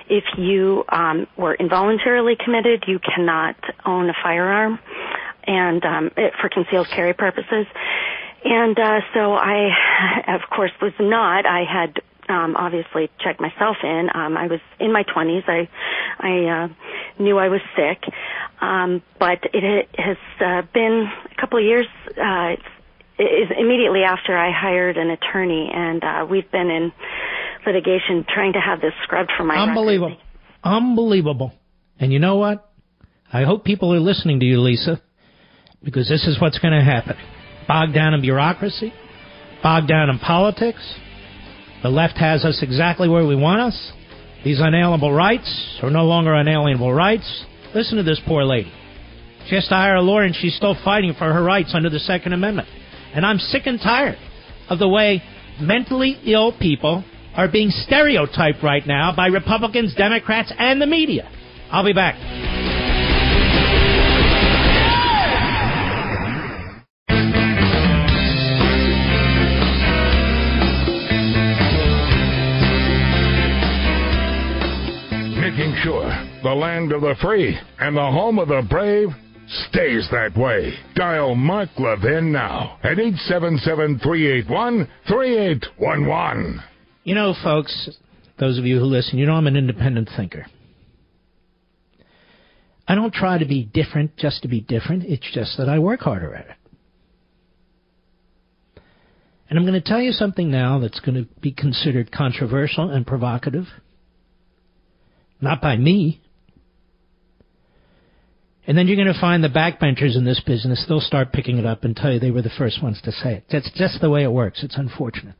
if you um, were involuntarily committed, you cannot own a firearm and um, it, for concealed carry purposes. And uh, so I, of course, was not. I had um, obviously checked myself in. Um, I was in my 20s. I, I uh, knew I was sick, um, but it has uh, been a couple of years. Uh, is immediately after I hired an attorney, and uh, we've been in litigation trying to have this scrubbed from my Unbelievable. record. Unbelievable. And you know what? I hope people are listening to you, Lisa, because this is what's going to happen. Bogged down in bureaucracy, bogged down in politics. The left has us exactly where we want us. These unalienable rights are no longer unalienable rights. Listen to this poor lady. She has to hire a lawyer and she's still fighting for her rights under the Second Amendment. And I'm sick and tired of the way mentally ill people are being stereotyped right now by Republicans, Democrats, and the media. I'll be back. Sure the land of the free and the home of the brave stays that way. Dial Mark Levin now at 877-381-3811. You know, folks, those of you who listen, you know I'm an independent thinker. I don't try to be different just to be different. It's just that I work harder at it. And I'm going to tell you something now that's going to be considered controversial and provocative. Not by me. And then you're going to find the backbenchers in this business, they'll start picking it up and tell you they were the first ones to say it. That's just the way it works. It's unfortunate.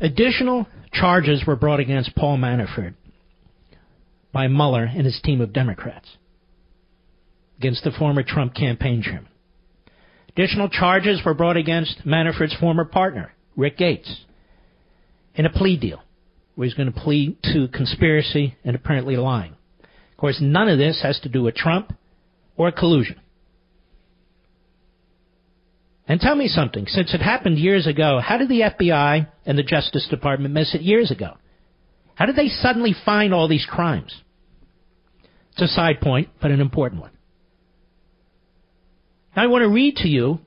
Additional charges were brought against Paul Manafort by Mueller and his team of Democrats against the former Trump campaign chairman. Additional charges were brought against Manafort's former partner, Rick Gates, in a plea deal where he's going to plead to conspiracy and apparently lying. Of course, none of this has to do with Trump or collusion. And tell me something, since it happened years ago, how did the FBI and the Justice Department miss it years ago? How did they suddenly find all these crimes? It's a side point, but an important one. Now, I want to read to you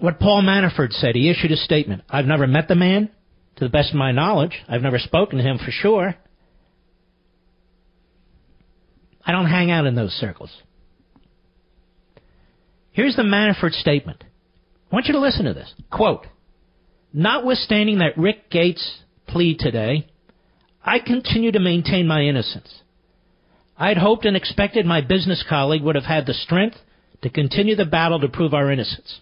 what Paul Manafort said. He issued a statement. I've never met the man, to the best of my knowledge. I've never spoken to him for sure. I don't hang out in those circles. Here's the Manafort statement. I want you to listen to this. Quote, Notwithstanding that Rick Gates' plea today, I continue to maintain my innocence. I'd hoped and expected my business colleague would have had the strength to continue the battle to prove our innocence.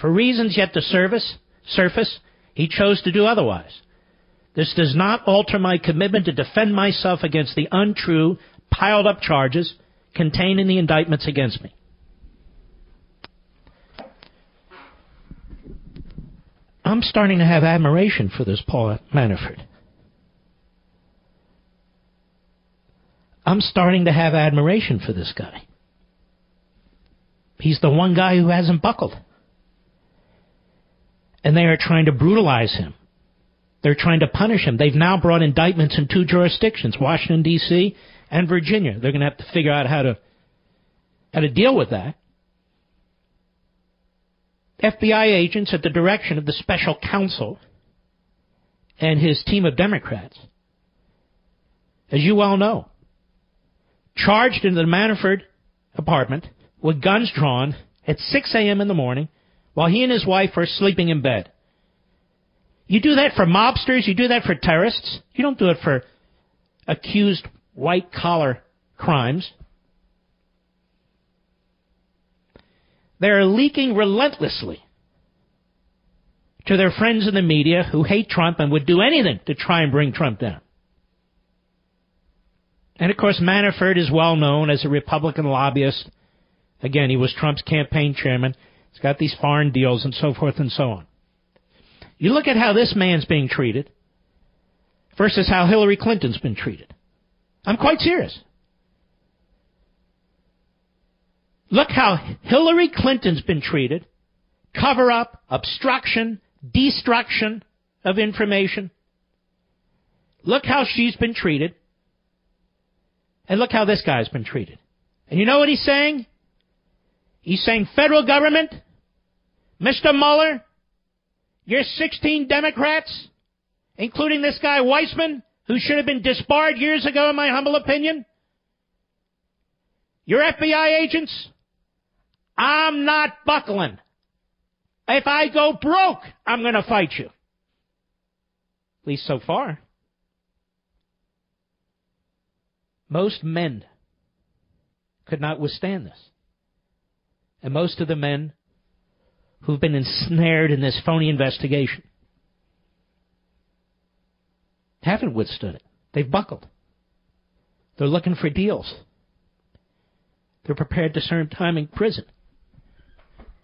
For reasons yet to surface, surface, he chose to do otherwise. This does not alter my commitment to defend myself against the untrue, piled up charges contained in the indictments against me. I'm starting to have admiration for this Paul Manafort. I'm starting to have admiration for this guy. He's the one guy who hasn't buckled. And they are trying to brutalize him. They're trying to punish him. They've now brought indictments in two jurisdictions, Washington D.C. and Virginia. They're going to have to figure out how to how to deal with that. FBI agents at the direction of the special counsel and his team of Democrats, as you well know, charged into the Manafort apartment with guns drawn at 6 a.m. in the morning while he and his wife are sleeping in bed. You do that for mobsters, you do that for terrorists, you don't do it for accused white collar crimes. They are leaking relentlessly to their friends in the media who hate Trump and would do anything to try and bring Trump down. And of course, Manafort is well known as a Republican lobbyist. Again, he was Trump's campaign chairman. He's got these foreign deals and so forth and so on. You look at how this man's being treated versus how Hillary Clinton's been treated. I'm quite serious. Look how Hillary Clinton's been treated. Cover up, obstruction, destruction of information. Look how she's been treated. And look how this guy's been treated. And you know what he's saying? He's saying, federal government, Mr. Mueller, your 16 Democrats, including this guy Weissmann, who should have been disbarred years ago, in my humble opinion, your FBI agents, I'm not buckling. If I go broke, I'm going to fight you. At least so far. Most men could not withstand this. And most of the men who've been ensnared in this phony investigation haven't withstood it. They've buckled. They're looking for deals. They're prepared to serve time in prison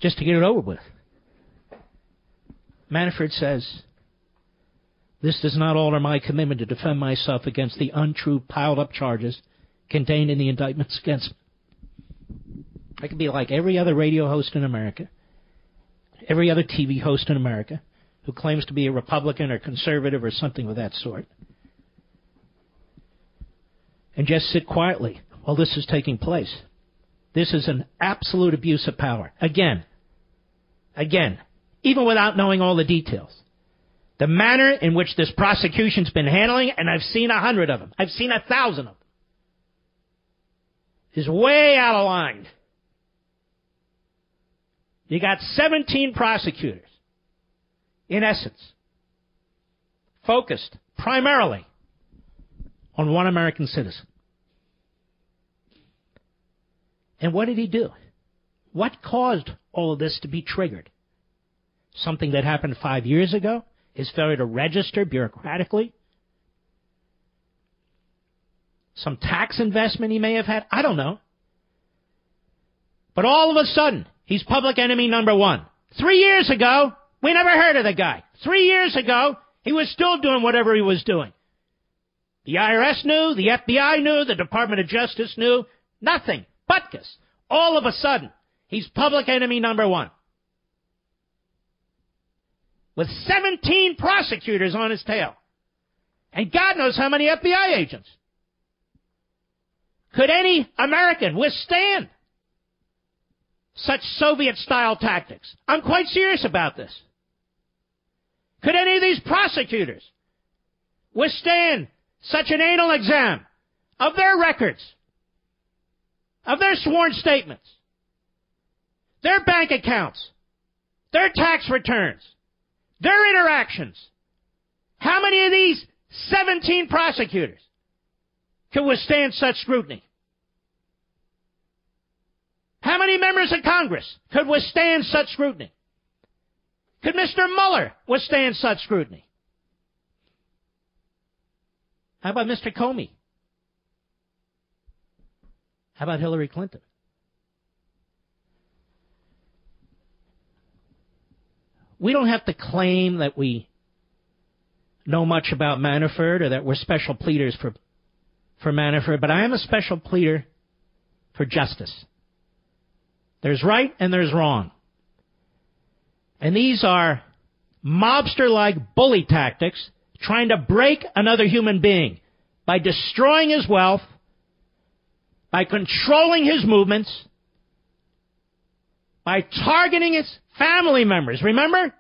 just to get it over with. Manafort says, This does not alter my commitment to defend myself against the untrue piled up charges contained in the indictments against me. I could be like every other radio host in America, every other TV host in America who claims to be a Republican or conservative or something of that sort, and just sit quietly while this is taking place. This is an absolute abuse of power. Again, again, even without knowing all the details. The manner in which this prosecution's been handling, and I've seen a hundred of them, I've seen a thousand of them, is way out of line. You got 17 prosecutors, in essence, focused primarily on one American citizen. And what did he do? What caused all of this to be triggered? Something that happened five years ago? His failure to register bureaucratically? Some tax investment he may have had? I don't know. But all of a sudden, he's public enemy number one. Three years ago, we never heard of the guy. Three years ago, he was still doing whatever he was doing. The IRS knew, the FBI knew, the Department of Justice knew. Nothing. Butkus. All of a sudden, he's public enemy number one. With 17 prosecutors on his tail. And God knows how many FBI agents. Could any American withstand such Soviet style tactics? I'm quite serious about this. Could any of these prosecutors withstand such an anal exam of their records of their sworn statements, their bank accounts, their tax returns, their interactions. How many of these 17 prosecutors could withstand such scrutiny? How many members of Congress could withstand such scrutiny? Could Mr. Mueller withstand such scrutiny? How about Mr. Comey? How about Hillary Clinton? We don't have to claim that we know much about Manafort or that we're special pleaders for, for Manafort, but I am a special pleader for justice. There's right and there's wrong. And these are mobster like bully tactics trying to break another human being by destroying his wealth by controlling his movements, by targeting his family members. Remember?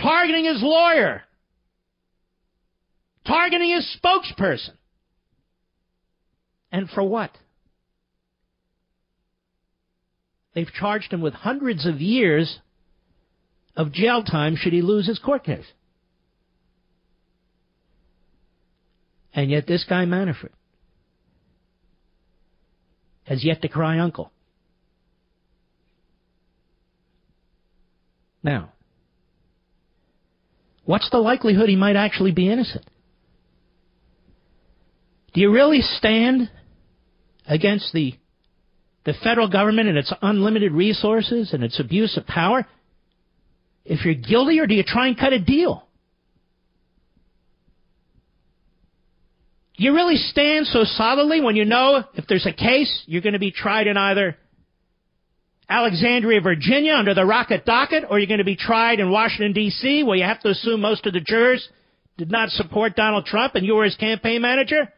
Targeting his lawyer. Targeting his spokesperson. And for what? They've charged him with hundreds of years of jail time should he lose his court case. And yet this guy Manafort has yet to cry uncle. Now, what's the likelihood he might actually be innocent? Do you really stand against the the federal government and its unlimited resources and its abuse of power if you're guilty, or do you try and cut a deal? you really stand so solidly when you know if there's a case, you're going to be tried in either Alexandria, Virginia under the rocket docket, or you're going to be tried in Washington, D.C., where you have to assume most of the jurors did not support Donald Trump and you were his campaign manager?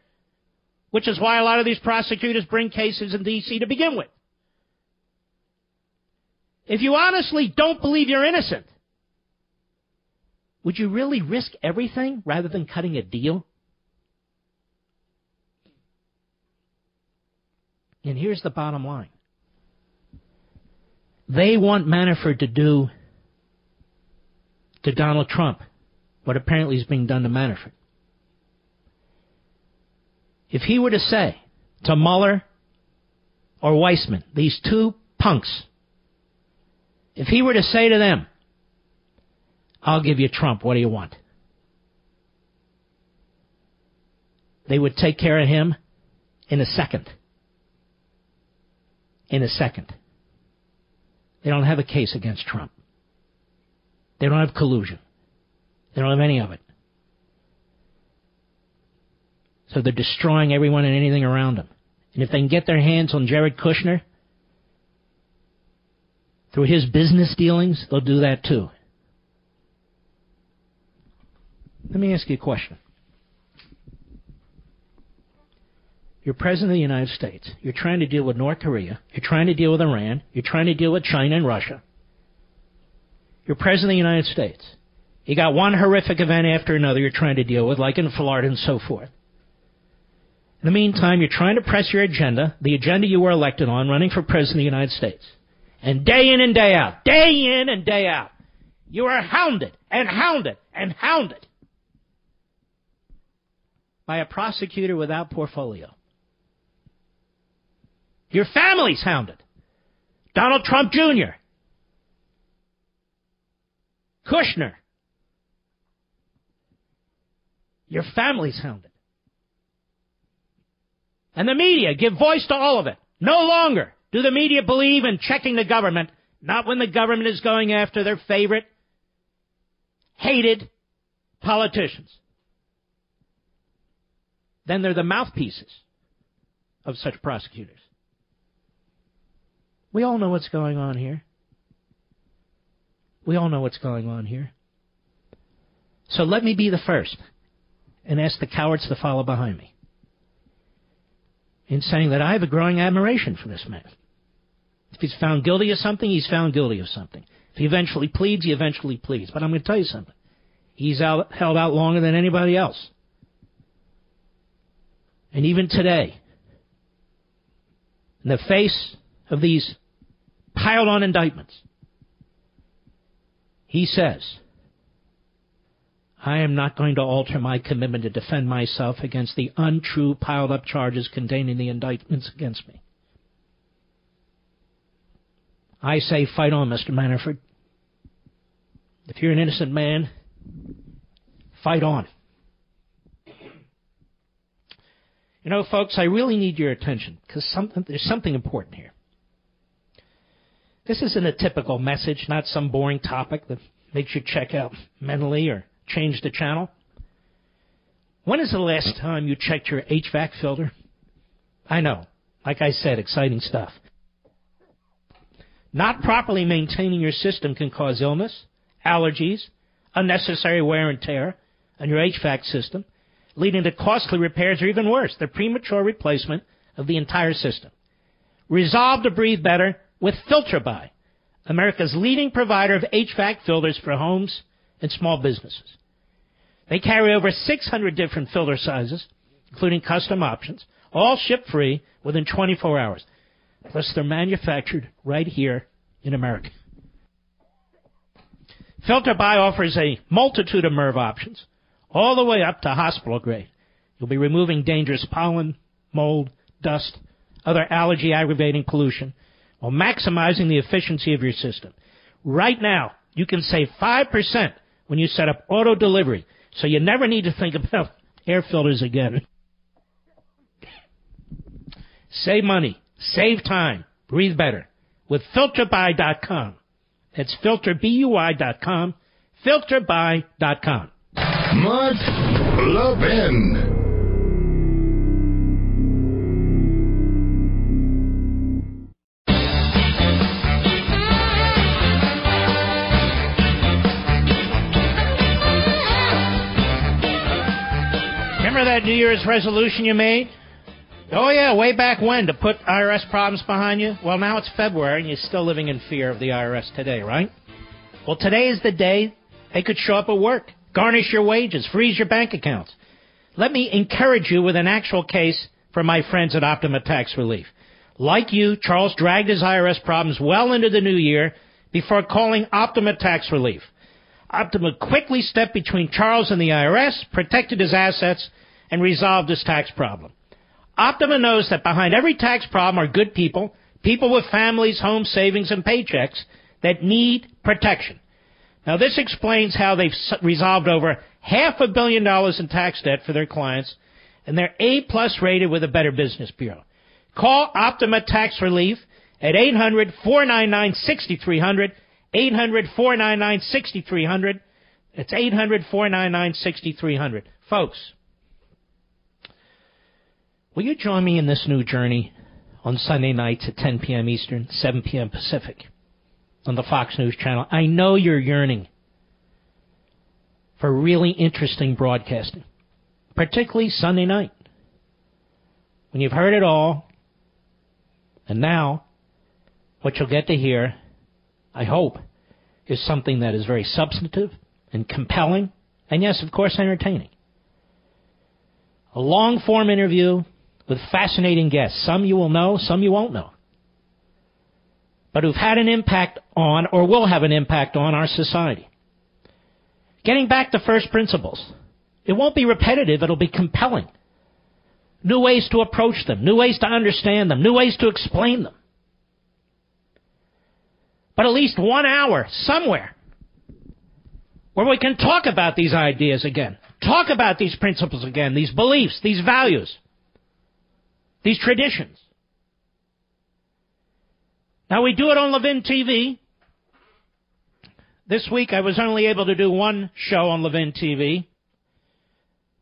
Which is why a lot of these prosecutors bring cases in D.C. to begin with. If you honestly don't believe you're innocent, would you really risk everything rather than cutting a deal? And here's the bottom line. They want Manafort to do to Donald Trump what apparently is being done to Manafort. If he were to say to Mueller or Weissmann, these two punks, if he were to say to them, I'll give you Trump, what do you want? They would take care of him in a second. in a second. They don't have a case against Trump. They don't have collusion. They don't have any of it. So they're destroying everyone and anything around them. And if they can get their hands on Jared Kushner through his business dealings, they'll do that too. Let me ask you a question. You're president of the United States. You're trying to deal with North Korea. You're trying to deal with Iran. You're trying to deal with China and Russia. You're president of the United States. You got one horrific event after another you're trying to deal with, like in Florida and so forth. In the meantime, you're trying to press your agenda, the agenda you were elected on, running for president of the United States. And day in and day out, day in and day out, you are hounded and hounded and hounded by a prosecutor without portfolio. Your family's hounded. Donald Trump Jr., Kushner. Your family's hounded. And the media give voice to all of it. No longer do the media believe in checking the government, not when the government is going after their favorite, hated politicians. Then they're the mouthpieces of such prosecutors. We all know what's going on here. We all know what's going on here. So let me be the first and ask the cowards to follow behind me in saying that I have a growing admiration for this man. If he's found guilty of something, he's found guilty of something. If he eventually pleads, he eventually pleads. But I'm going to tell you something. He's out, held out longer than anybody else. And even today, in the face of these piled on indictments, he says, I am not going to alter my commitment to defend myself against the untrue piled up charges contained in the indictments against me. I say, fight on, Mr. Manafort. If you're an innocent man, fight on. You know, folks, I really need your attention because there's something important here. This isn't a typical message, not some boring topic that makes you check out mentally or change the channel. When is the last time you checked your HVAC filter? I know. Like I said, exciting stuff. Not properly maintaining your system can cause illness, allergies, unnecessary wear and tear on your HVAC system, leading to costly repairs or even worse, the premature replacement of the entire system. Resolve to breathe better with FilterBuy, America's leading provider of HVAC filters for homes and small businesses. They carry over 600 different filter sizes, including custom options, all ship free within 24 hours. Plus, they're manufactured right here in America. FilterBuy offers a multitude of MERV options, all the way up to hospital grade. You'll be removing dangerous pollen, mold, dust, other allergy aggravating pollution while maximizing the efficiency of your system. Right now, you can save 5% when you set up auto delivery, so you never need to think about air filters again. Save money, save time, breathe better with filterbuy.com. That's filterbuy.com, filterbuy.com. Mark Levin. New Year's resolution you made? Oh, yeah, way back when to put IRS problems behind you? Well, now it's February and you're still living in fear of the IRS today, right? Well, today is the day they could show up at work, garnish your wages, freeze your bank accounts. Let me encourage you with an actual case from my friends at Optima Tax Relief. Like you, Charles dragged his IRS problems well into the new year before calling Optima Tax Relief. Optima quickly stepped between Charles and the IRS, protected his assets, and resolve this tax problem. Optima knows that behind every tax problem are good people, people with families, home savings, and paychecks that need protection. Now, this explains how they've resolved over half a billion dollars in tax debt for their clients, and they're A plus rated with a Better Business Bureau. Call Optima Tax Relief at 800 499 6300. 800 499 6300. It's 800 499 6300. Folks, will you join me in this new journey on Sunday nights at 10 p.m. Eastern, 7 p.m. Pacific on the Fox News channel? I know you're yearning for really interesting broadcasting, particularly Sunday night when you've heard it all. And now, what you'll get to hear, I hope, is something that is very substantive and compelling, and yes, of course, entertaining. A long form interview with fascinating guests. Some you will know, some you won't know. But who've had an impact on or will have an impact on our society. Getting back to first principles. It won't be repetitive, it'll be compelling. New ways to approach them, new ways to understand them, new ways to explain them. But at least one hour somewhere where we can talk about these ideas again, talk about these principles again, these beliefs, these values, these traditions. Now we do it on Levin TV. This week I was only able to do one show on Levin TV.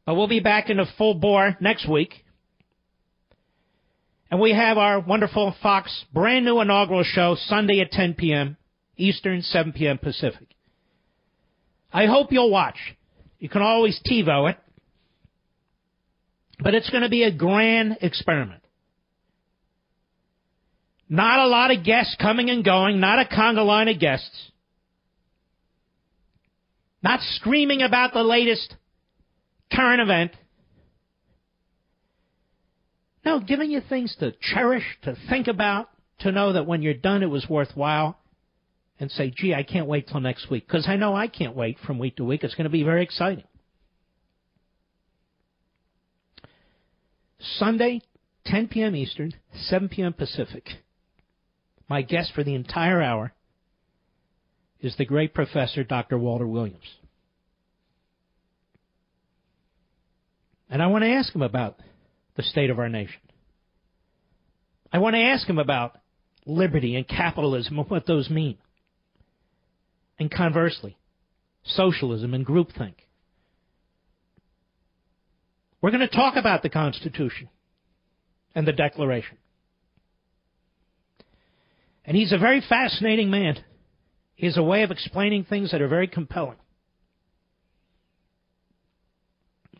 But we'll be back in a full bore next week. And we have our wonderful Fox brand new inaugural show Sunday at 10 p.m. Eastern, 7 p.m. Pacific. I hope you'll watch. You can always TiVo it. But it's going to be a grand experiment. Not a lot of guests coming and going, not a conga line of guests. Not screaming about the latest current event. No, giving you things to cherish, to think about, to know that when you're done it was worthwhile, and say, gee, I can't wait till next week. Because I know I can't wait from week to week. It's going to be very exciting. Sunday, 10 p.m. Eastern, 7 p.m. Pacific. My guest for the entire hour is the great professor, Dr. Walter Williams. And I want to ask him about the state of our nation. I want to ask him about liberty and capitalism and what those mean. And conversely, socialism and groupthink. We're going to talk about the Constitution and the Declaration. And he's a very fascinating man. He has a way of explaining things that are very compelling.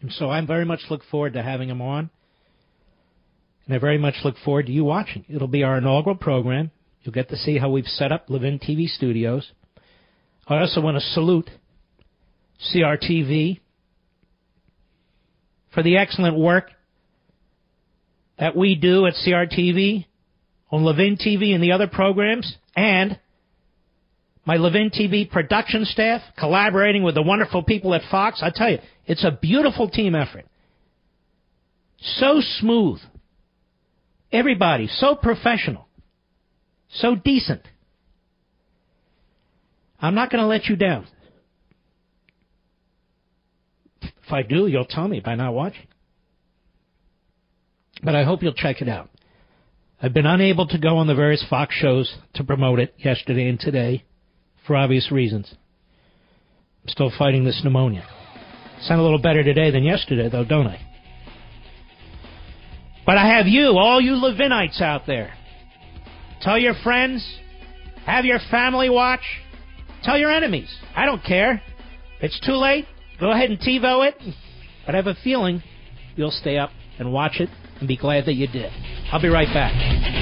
And so I very much look forward to having him on. And I very much look forward to you watching. It'll be our inaugural program. You'll get to see how we've set up Levin TV studios. I also want to salute CRTV for the excellent work that we do at CRTV on Levin TV and the other programs, and my Levin TV production staff collaborating with the wonderful people at Fox. I tell you, it's a beautiful team effort. So smooth. Everybody, so professional. So decent. I'm not going to let you down. If I do, you'll tell me by not watching. But I hope you'll check it out. I've been unable to go on the various Fox shows to promote it yesterday and today for obvious reasons. I'm still fighting this pneumonia. Sound a little better today than yesterday, though, don't I? But I have you, all you Levinites out there. Tell your friends, have your family watch, tell your enemies. I don't care. It's too late. Go ahead and TiVo it. But I have a feeling you'll stay up and watch it and be glad that you did. I'll be right back.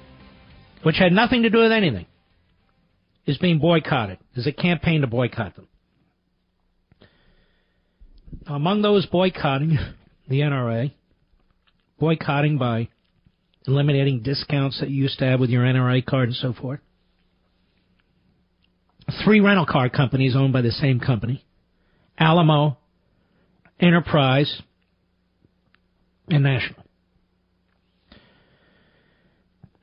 which had nothing to do with anything, is being boycotted. There's a campaign to boycott them. Among those boycotting the NRA, boycotting by eliminating discounts that you used to have with your NRA card and so forth, three rental car companies owned by the same company Alamo, Enterprise, and National.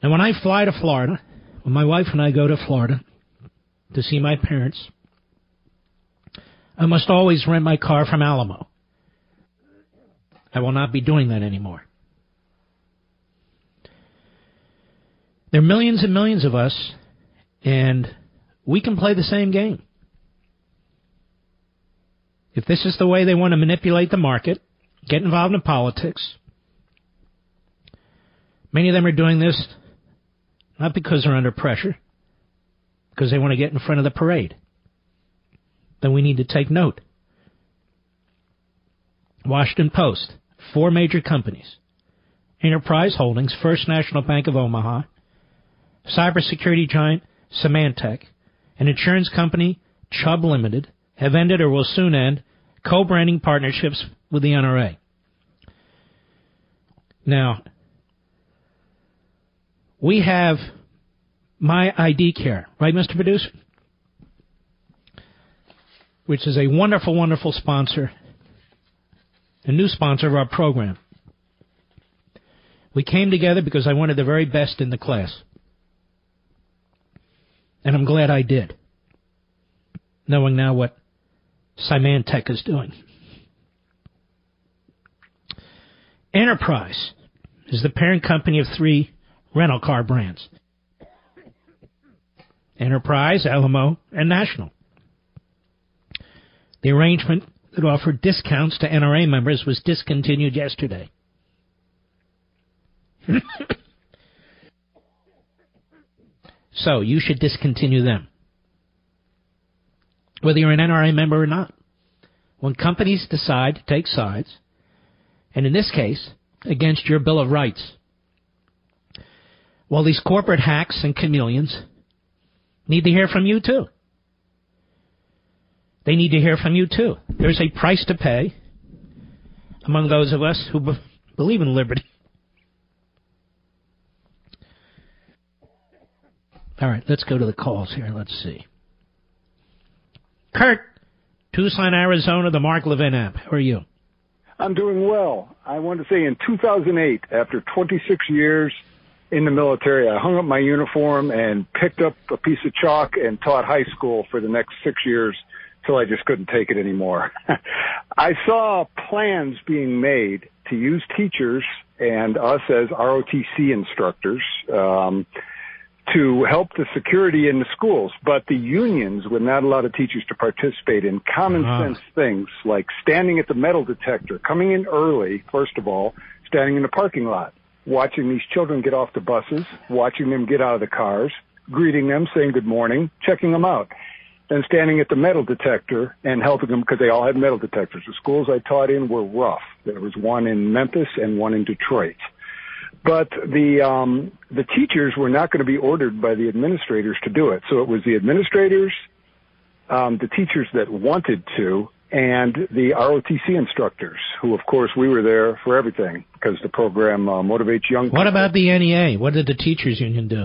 Now, when I fly to Florida, when my wife and I go to Florida to see my parents, I must always rent my car from Alamo. I will not be doing that anymore. There are millions and millions of us, and we can play the same game. If this is the way they want to manipulate the market, get involved in politics, many of them are doing this not because they're under pressure, because they want to get in front of the parade. Then we need to take note. Washington Post, four major companies Enterprise Holdings, First National Bank of Omaha, cybersecurity giant Symantec, an insurance company, Chubb Limited, have ended or will soon end co branding partnerships with the NRA. Now, we have My ID Care, right, Mr. Producer? Which is a wonderful, wonderful sponsor, a new sponsor of our program. We came together because I wanted the very best in the class. And I'm glad I did, knowing now what Symantec is doing. Enterprise is the parent company of three rental car brands Enterprise, Alamo, and National. The arrangement that offered discounts to NRA members was discontinued yesterday. so you should discontinue them. Whether you're an NRA member or not. When companies decide to take sides, and in this case, against your Bill of Rights, well, these corporate hacks and chameleons need to hear from you too. They need to hear from you too. There's a price to pay among those of us who be- believe in liberty. All right, let's go to the calls here. Let's see. Kurt, Tucson, Arizona, the Mark Levin app. How are you? I'm doing well. I want to say in 2008, after 26 years in the military, I hung up my uniform and picked up a piece of chalk and taught high school for the next six years till I just couldn't take it anymore. I saw plans being made to use teachers and us as ROTC instructors um, to help the security in the schools, but the unions would not allow the teachers to participate in common Uh-huh. sense things like standing at the metal detector, coming in early, first of all, standing in the parking lot, watching these children get off the buses, watching them get out of the cars, greeting them, saying good morning, checking them out, then standing at the metal detector and helping them because they all had metal detectors. The schools I taught in were rough. There was one in Memphis and one in Detroit. But the um, the teachers were not going to be ordered by the administrators to do it. So it was the administrators, um, the teachers that wanted to, and the ROTC instructors, who of course we were there for everything because the program uh, motivates young. What about the NEA? What did the teachers union do?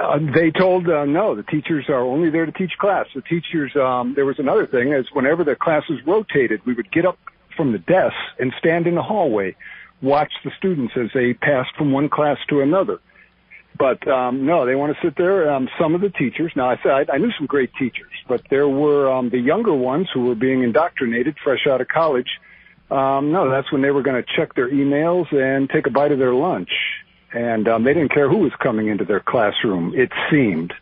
Uh, they told uh, no, the teachers are only there to teach class. The teachers. Um, there was another thing is whenever the classes rotated, we would get up from the desks and stand in the hallway, watch the students as they passed from one class to another. But um, no, they want to sit there. Um, some of the teachers. Now, I said I knew some great teachers, but there were um, the younger ones who were being indoctrinated fresh out of college. Um, no, that's when they were going to check their emails and take a bite of their lunch, and um, they didn't care who was coming into their classroom. It seemed.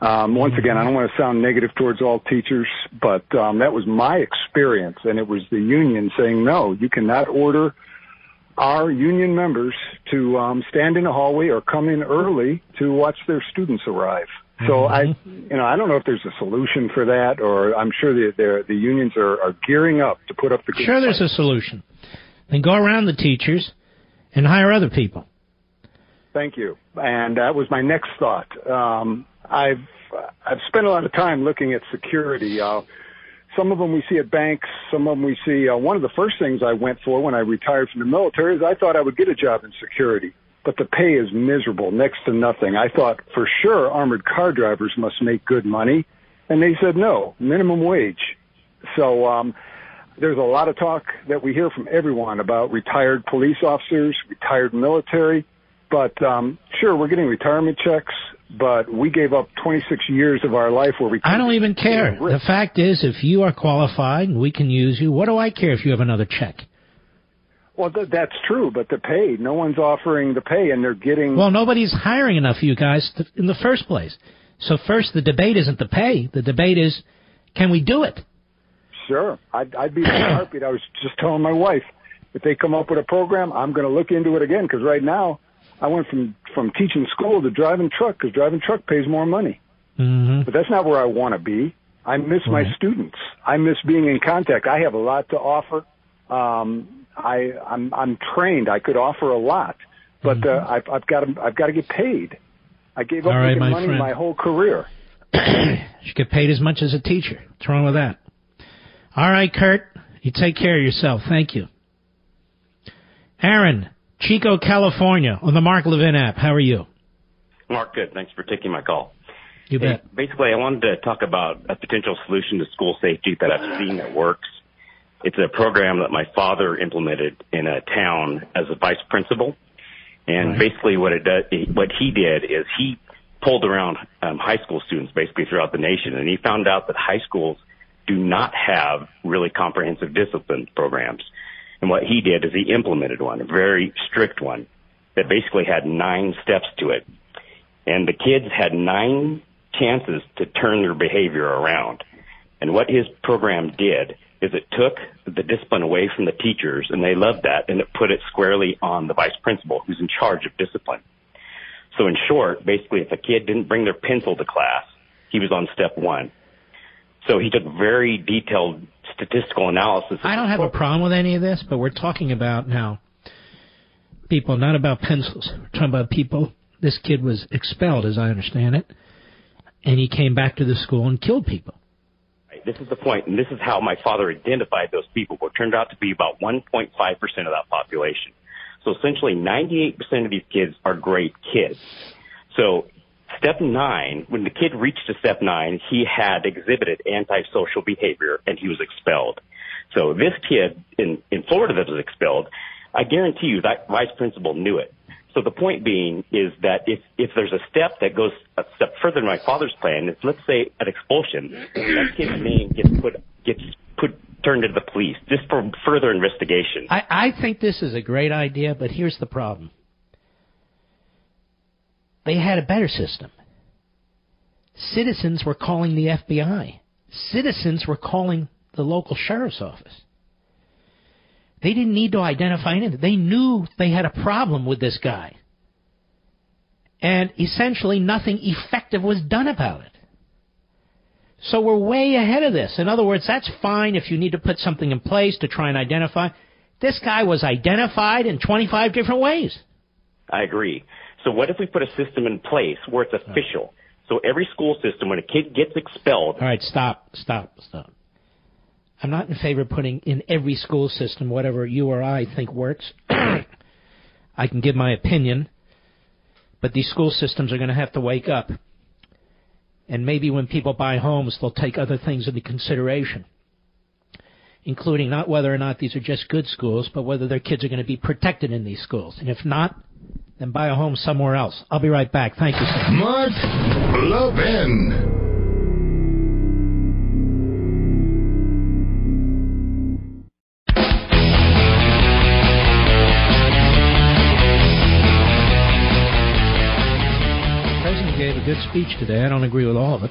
Um, once again, I don't want to sound negative towards all teachers, but um, that was my experience, and it was the union saying, "No, you cannot order our union members to um, stand in the hallway or come in early to watch their students arrive." So I, you know, I don't know if there's a solution for that, or I'm sure the the, the unions are, are gearing up to put up the. Sure, there's a solution. Then go around the teachers and hire other people. Thank you. And that was my next thought. Um, I've I've spent a lot of time looking at security. Uh, some of them we see at banks. Some of them we see. Uh, one of the first things I went for when I retired from the military is I thought I would get a job in security, but the pay is miserable, next to nothing. I thought for sure armored car drivers must make good money, and they said no, minimum wage. So um, there's a lot of talk that we hear from everyone about retired police officers, retired military. But um, sure, we're getting retirement checks, but we gave up 26 years of our life where we. I don't even care. The fact is, if you are qualified and we can use you, what do I care if you have another check? Well, th- that's true, but the pay, no one's offering the pay, and they're getting. Well, nobody's hiring enough of you guys to, in the first place. So first, the debate isn't the pay. The debate is, can we do it? Sure, I'd, I'd be in a heartbeat. I was just telling my wife, if they come up with a program, I'm going to look into it again because right now, I went from from teaching school to driving truck because driving truck pays more money. Mm-hmm. But that's not where I want to be. I miss my students. I miss being in contact. I have a lot to offer. Um, I I'm I'm trained. I could offer a lot, but uh, I've I've got to I've got to get paid. I gave up Mm-hmm. Right, making my money friend. my whole career. You get paid as much as a teacher. What's wrong with that? All right, Kurt. You take care of yourself. Thank you. Aaron, Chico, California, on the Mark Levin app. How are you? Mark, good. Thanks for taking my call. You Hey, bet. basically, I wanted to talk about a potential solution to school safety that I've seen that works. It's a program that my father implemented in a town as a vice principal. And basically what it does, what he did is he pulled around um, high school students basically throughout the nation and he found out that high schools do not have really comprehensive discipline programs. And what he did is he implemented one, a very strict one that basically had nine steps to it. And the kids had nine chances to turn their behavior around. And what his program did is it took the discipline away from the teachers, and they loved that, and it put it squarely on the vice principal, who's in charge of discipline. So in short, basically, if a kid didn't bring their pencil to class, he was on step one. So he took very detailed statistical analysis. I don't have a problem with any of this, but we're talking about now people, not about pencils. We're talking about people. This kid was expelled, as I understand it, and he came back to the school and killed people. Right. This is the point, and this is how my father identified those people. What turned out to be about 1.5% of that population. So essentially, 98% of these kids are great kids. So step nine, when the kid reached to step nine, he had exhibited antisocial behavior and he was expelled. So this kid in, in Florida that was expelled, I guarantee you that vice principal knew it. So the point being is that if, if there's a step that goes a step further than my father's plan, it's let's say an expulsion, that kid's name gets put, gets put, turned to the police just for further investigation. I, I think this is a great idea, but here's the problem. They had a better system. Citizens were calling the FBI. Citizens were calling the local sheriff's office. They didn't need to identify anything. They knew they had a problem with this guy. And essentially nothing effective was done about it. So we're way ahead of this. In other words, that's fine if you need to put something in place to try and identify. This guy was identified in 25 different ways. I agree. So what if we put a system in place where it's official? So every school system, when a kid gets expelled, All right, stop, stop, stop. I'm not in favor of putting in every school system whatever you or I think works. I can give my opinion, but these school systems are going to have to wake up. And maybe when people buy homes, they'll take other things into consideration, including not whether or not these are just good schools, but whether their kids are going to be protected in these schools. And if not, then buy a home somewhere else. I'll be right back. Thank you, sir. Mark Levin. The president gave a good speech today. I don't agree with all of it.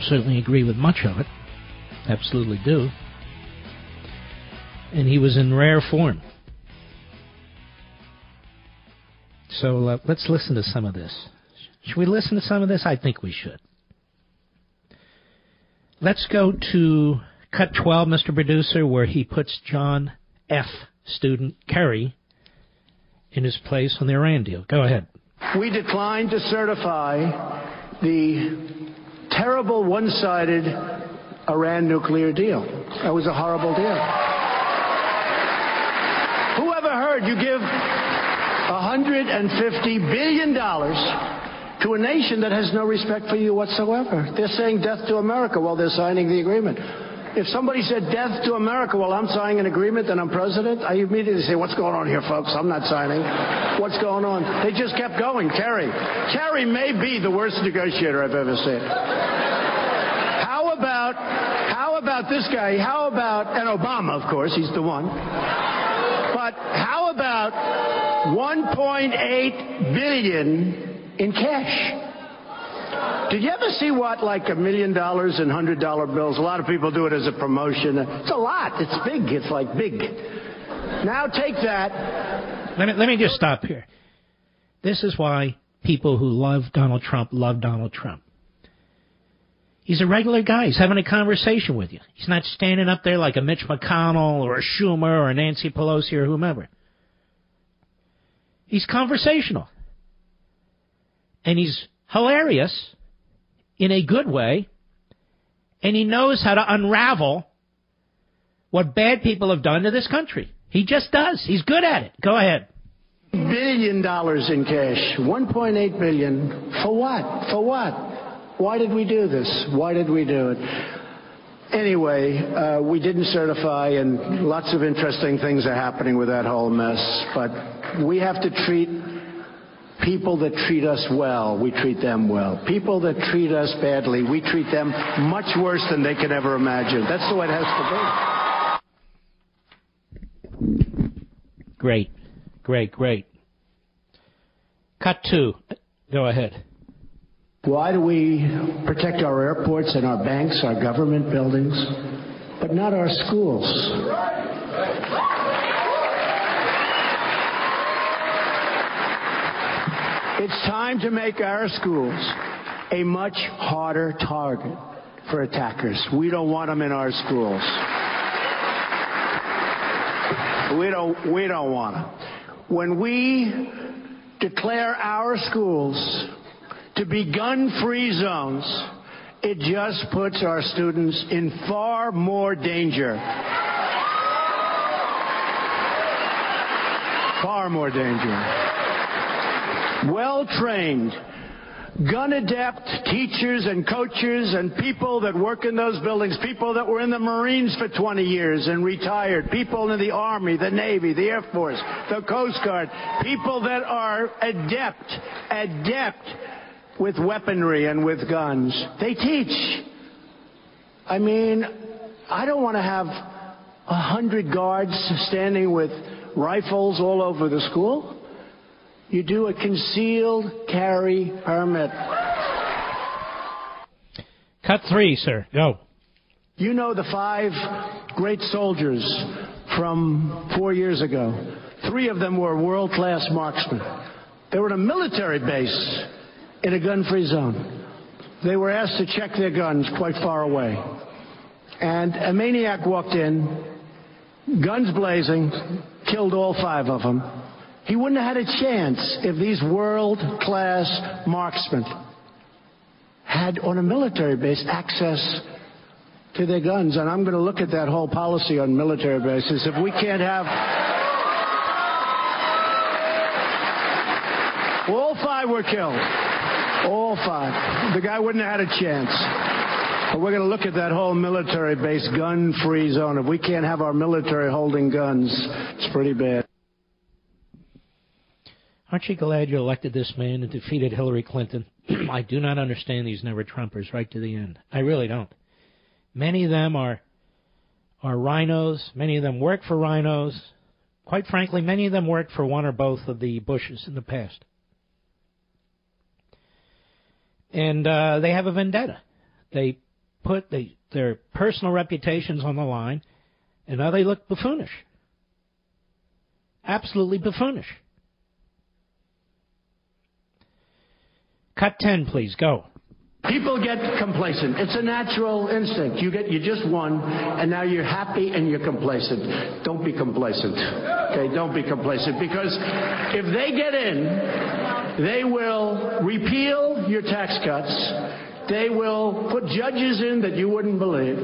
Certainly agree with much of it. Absolutely do. And he was in rare form. So uh, let's listen to some of this. Should we listen to some of this? I think we should. Let's go to cut 12, Mr. Producer, where he puts John F. student Kerry in his place on the Iran deal. Go ahead. We declined to certify the terrible one-sided Iran nuclear deal. That was a horrible deal. Who ever heard you give $150 billion to a nation that has no respect for you whatsoever? They're saying death to America while they're signing the agreement. If somebody said death to America while I'm signing an agreement and I'm president, I immediately say, what's going on here, folks? I'm not signing. What's going on? They just kept going. Kerry. Kerry may be the worst negotiator I've ever seen. How about, how about this guy? How about, and Obama, of course, he's the one. But how about 1.8 billion in cash? Did you ever see what, like a million dollars in hundred dollar bills? A lot of people do it as a promotion. It's a lot. It's big. It's like big. Now take that. Let me, let me just stop here. This is why people who love Donald Trump love Donald Trump. He's a regular guy. He's having a conversation with you. He's not standing up there like a Mitch McConnell or a Schumer or a Nancy Pelosi or whomever. He's conversational. And he's hilarious in a good way, and he knows how to unravel what bad people have done to this country. He just does. He's good at it. Go ahead. Billion dollars in cash. 1.8 billion. For what? For what? Why did we do this? Why did we do it? Anyway, uh, we didn't certify, and lots of interesting things are happening with that whole mess. But we have to treat People that treat us well, we treat them well. People that treat us badly, we treat them much worse than they could ever imagine. That's the way it has to be. Great. Great, great. Cut two. Go ahead. Why do we protect our airports and our banks, our government buildings, but not our schools? It's time to make our schools a much harder target for attackers. We don't want them in our schools. We don't, we don't want them. When we declare our schools to be gun-free zones, it just puts our students in far more danger. Far more danger well trained, gun adept teachers and coaches and people that work in those buildings, people that were in the Marines for 20 years and retired, people in the Army, the Navy, the Air Force, the Coast Guard, people that are adept, adept with weaponry and with guns. They teach. I mean, I don't want to have a hundred guards standing with rifles all over the school. You do a concealed carry permit. Cut three, sir. Go. You know the five great soldiers from four years ago. Three of them were world class marksmen. They were in a military base in a gun free zone. They were asked to check their guns quite far away. And a maniac walked in, guns blazing, killed all five of them he wouldn't have had a chance if these world class marksmen had, on a military base, access to their guns. And I'm going to look at that whole policy on military bases. If we can't have. All five were killed. All five. The guy wouldn't have had a chance. But we're going to look at that whole military base gun free zone. If we can't have our military holding guns, it's pretty bad. Aren't you glad you elected this man and defeated Hillary Clinton? I do not understand these never Trumpers right to the end. I really don't. Many of them are are RINOs. Many of them work for RINOs. Quite frankly, many of them worked for one or both of the Bushes in the past. And uh, they have a vendetta. They put they, their personal reputations on the line, and now they look buffoonish. Absolutely buffoonish. Cut 10, please. Go. People get complacent. It's a natural instinct. You get you just won, and now you're happy and you're complacent. Don't be complacent. Okay, don't be complacent because if they get in, They will repeal your tax cuts. They will put judges in that you wouldn't believe.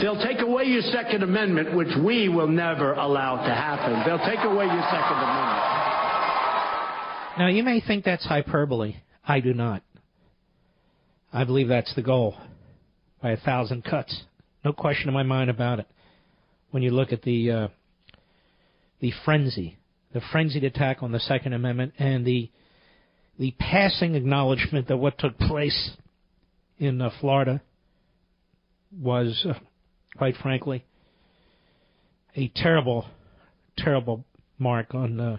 They'll take away your Second Amendment, which we will never allow to happen. They'll take away your Second Amendment. Now, you may think that's hyperbole. I do not. I believe that's the goal by a thousand cuts. No question in my mind about it. When you look at the uh, the frenzy, the frenzied attack on the Second Amendment, and the the passing acknowledgement that what took place in uh, Florida was, uh, quite frankly, a terrible, terrible mark on uh,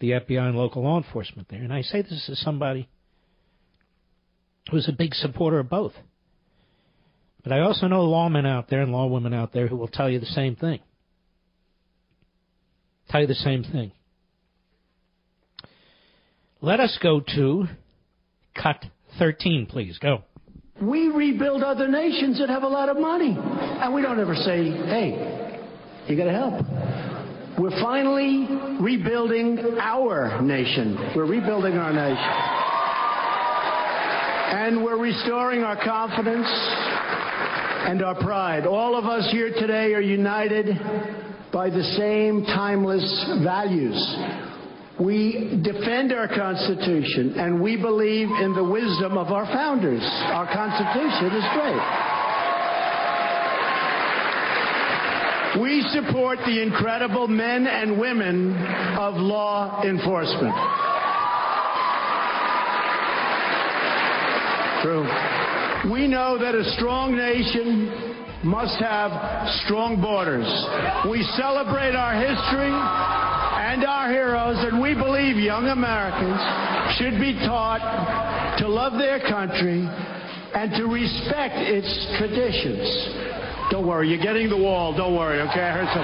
the FBI and local law enforcement there. And I say this as somebody who's a big supporter of both. But I also know lawmen out there and lawwomen out there who will tell you the same thing. Tell you the same thing. Let us go to cut 13, please. Go. We rebuild other nations that have a lot of money. And we don't ever say, hey, you got to help. We're finally rebuilding our nation. We're rebuilding our nation. And we're restoring our confidence and our pride. All of us here today are united by the same timeless values. We defend our Constitution and we believe in the wisdom of our founders. Our Constitution is great. We support the incredible men and women of law enforcement. True. We know that a strong nation must have strong borders. We celebrate our history and our heroes, and we believe young Americans should be taught to love their country and to respect its traditions. Don't worry, you're getting the wall. Don't worry, okay? I heard something.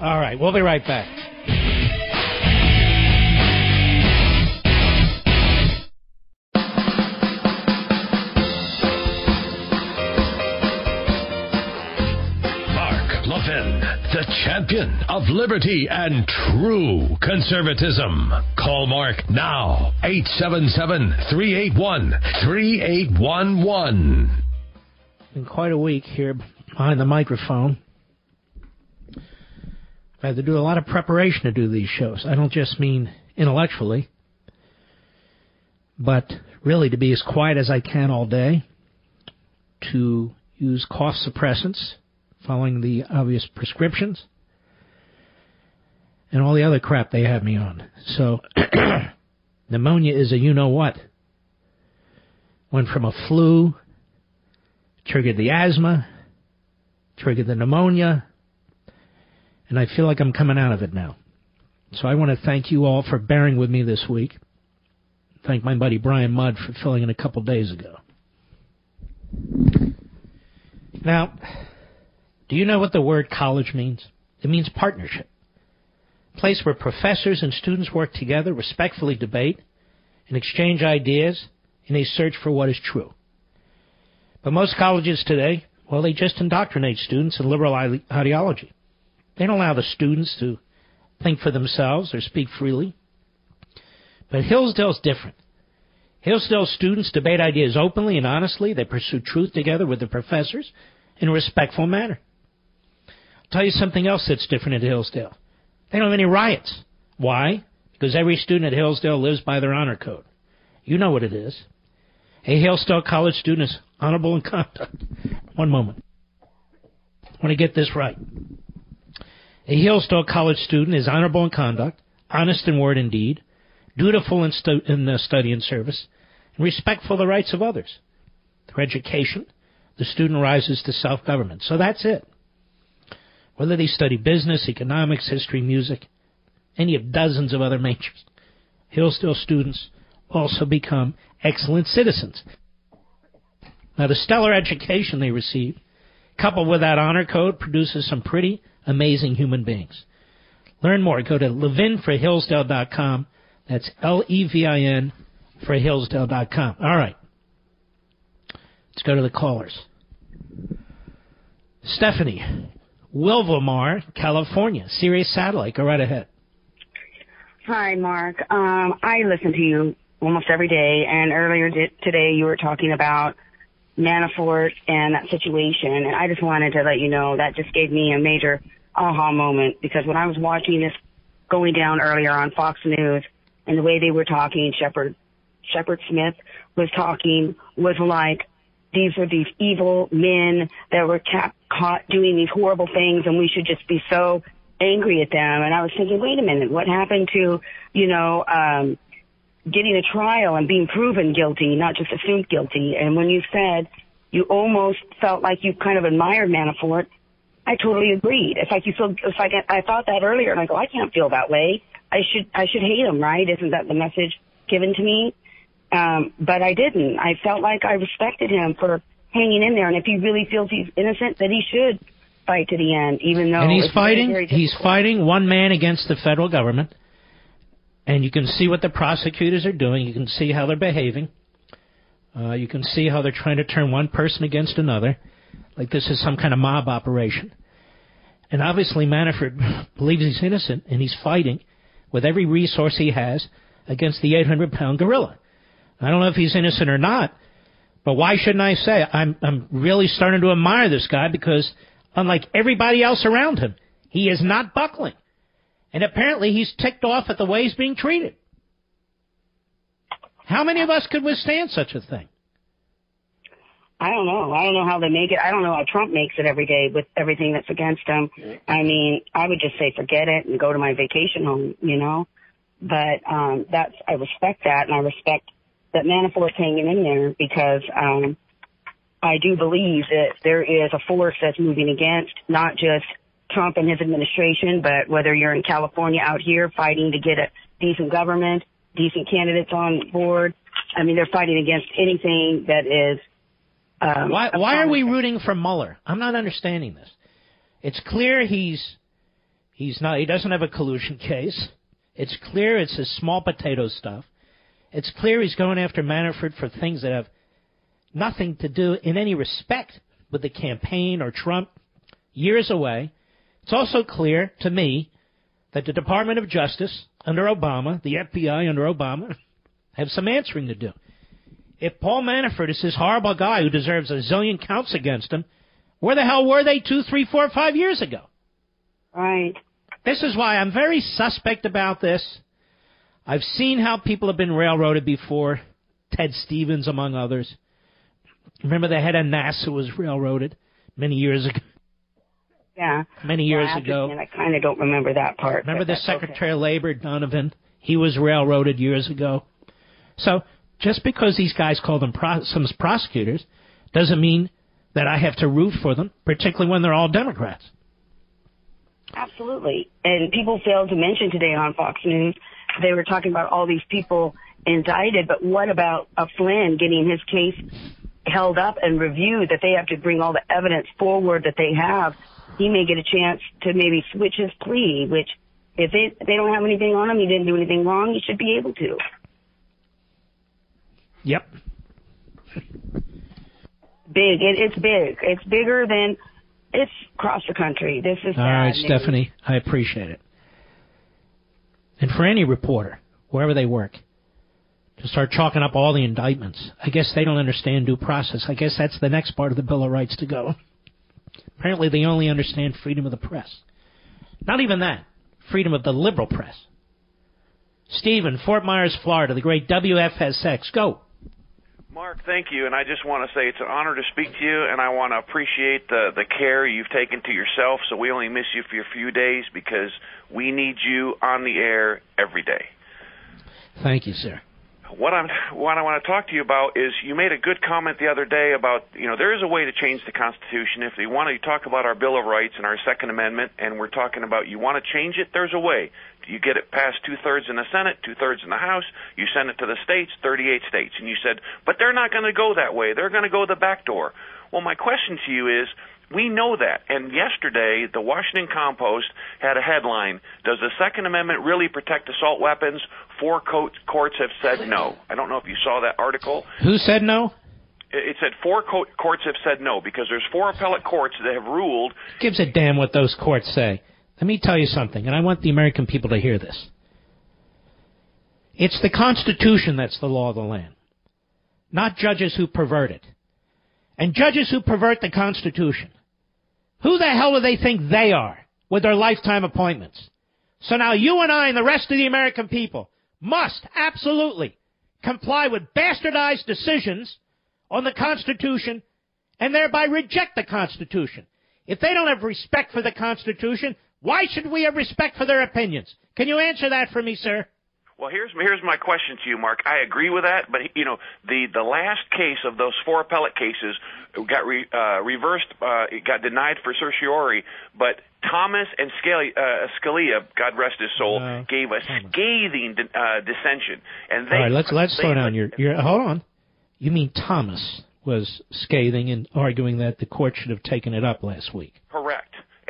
All right, we'll be right back. The champion of liberty and true conservatism. Call Mark now, 877 381 3811. Been quite a week here behind the microphone. I've had to do a lot of preparation to do these shows. I don't just mean intellectually, but really to be as quiet as I can all day, to use cough suppressants following the obvious prescriptions and all the other crap they have me on. So, pneumonia is a you know what. Went from a flu, triggered the asthma, triggered the pneumonia, and I feel like I'm coming out of it now. So I want to thank you all for bearing with me this week. Thank my buddy Brian Mudd for filling in a couple days ago. Now, do you know what the word college means? It means partnership. A place where professors and students work together, respectfully debate, and exchange ideas in a search for what is true. But most colleges today, well, they just indoctrinate students in liberal ideology. They don't allow the students to think for themselves or speak freely. But Hillsdale's different. Hillsdale students debate ideas openly and honestly. They pursue truth together with the professors in a respectful manner tell you something else that's different at Hillsdale. They don't have any riots. Why? Because every student at Hillsdale lives by their honor code. You know what it is. A Hillsdale College student is honorable in conduct. One moment. I want to get this right. A Hillsdale College student is honorable in conduct, honest in word and deed, dutiful in, stu- in study and service, and respectful of the rights of others. Through education, the student rises to self government. So that's it whether they study business, economics, history, music, any of dozens of other majors. Hillsdale students also become excellent citizens. Now, the stellar education they receive, coupled with that honor code, produces some pretty amazing human beings. Learn more. Go to levinforhillsdale.com. That's L-E-V-I-N for Hillsdale.com. All right. Let's go to the callers. Stephanie, Wildomar, California. Sirius Satellite. Go right ahead. Hi, Mark. Um, I listen to you almost every day, and earlier today you were talking about Manafort and that situation, and I just wanted to let you know that just gave me a major aha moment because when I was watching this going down earlier on Fox News and the way they were talking, Shepard Shepard Smith was talking was like these were these evil men that were cap- caught doing these horrible things, and we should just be so angry at them. And I was thinking, wait a minute, what happened to you know? um getting a trial and being proven guilty, not just assumed guilty. And when you said you almost felt like you kind of admired Manafort, I totally agreed. It's like you feel, it's like I, I thought that earlier and I go, I can't feel that way. I should, I should hate him, right? Isn't that the message given to me? Um, but I didn't. I felt like I respected him for hanging in there. And if he really feels he's innocent, then he should fight to the end, even though and he's it's very, fighting. very he's fighting one man against the federal government, and you can see what the prosecutors are doing. You can see how they're behaving. Uh, you can see how they're trying to turn one person against another, like this is some kind of mob operation. And obviously, Manafort believes he's innocent, and he's fighting with every resource he has against the 800-pound gorilla. I don't know if he's innocent or not, but why shouldn't I say I'm I'm really starting to admire this guy because unlike everybody else around him, he is not buckling. And apparently he's ticked off at the way he's being treated. How many of us could withstand such a thing? I don't know. I don't know how they make it. I don't know how Trump makes it every day with everything that's against him. I mean, I would just say forget it and go to my vacation home, you know. But um that's I respect that and I respect that Manafort's hanging in there because um I do believe that there is a force that's moving against not just Trump and his administration, but whether you're in California out here fighting to get a decent government, decent candidates on board. I mean, they're fighting against anything that is um, Why why are we rooting for Mueller? I'm not understanding this. It's clear he's he's not he doesn't have a collusion case. It's clear it's his small potato stuff. It's clear he's going after Manafort for things that have nothing to do in any respect with the campaign or Trump years away. It's also clear to me that the Department of Justice under Obama, the FBI under Obama, have some answering to do. If Paul Manafort is this horrible guy who deserves a zillion counts against him, where the hell were they two, three, four, five years ago? Right. This is why I'm very suspect about this. I've seen how people have been railroaded before. Ted Stevens, among others. Remember the head of NASA was railroaded many years ago. Yeah. Many years Well, I have to ago. admit, I kind of don't remember that part. Remember the that's okay. Secretary of Labor, Donovan? He was railroaded years ago. So just because these guys call them pro- some prosecutors doesn't mean that I have to root for them, particularly when they're all Democrats. Absolutely. And people failed to mention today on Fox News, they were talking about all these people indicted, but what about a Flynn getting his case held up and reviewed that they have to bring all the evidence forward that they have? He may get a chance to maybe switch his plea, which if they, they don't have anything on him, he didn't do anything wrong, he should be able to. Yep. Big. It, it's big. It's bigger than it's across the country. This is All right, sad news. Stephanie, I appreciate it. And for any reporter, wherever they work, to start chalking up all the indictments, I guess they don't understand due process. I guess that's the next part of the Bill of Rights to go. Apparently, they only understand freedom of the press. Not even that. Freedom of the liberal press. Stephen, Fort Myers, Florida, the great WFSX. Go. Mark, thank you, and I just want to say it's an honor to speak to you, and I want to appreciate the the care you've taken to yourself. So we only miss you for a few days because we need you on the air every day. Thank you, sir. What I'm what I want to talk to you about is you made a good comment the other day about you know there is a way to change the Constitution if you want to talk about our Bill of Rights and our Second Amendment, and we're talking about you want to change it. There's a way. You get it past two thirds in the Senate, two thirds in the House. You send it to the states, 38 states, and you said, but they're not going to go that way. They're going to go the back door. Well, my question to you is. We know that. And yesterday, the Washington Compost had a headline Does the Second Amendment really protect assault weapons? Four co- courts have said no. I don't know if you saw that article. Who said no? It it said four co- courts have said no because there's four appellate courts that have ruled. Gives a damn what those courts say. Let me tell you something, and I want the American people to hear this. It's the Constitution that's the law of the land, not judges who pervert it. And judges who pervert the Constitution, who the hell do they think they are with their lifetime appointments? So now you and I and the rest of the American people must absolutely comply with bastardized decisions on the Constitution and thereby reject the Constitution. If they don't have respect for the Constitution, why should we have respect for their opinions? Can you answer that for me, sir? Well, here's here's my question to you, Mark. I agree with that, but you know the the last case of those four appellate cases got re, uh, reversed, uh, it got denied for certiorari, but Thomas and Scalia, uh, Scalia, God rest his soul, No, gave a scathing uh, dissension, and they All right, let's let's slow down. You're, you're hold on. You mean Thomas was scathing and arguing that the court should have taken it up last week? Correct.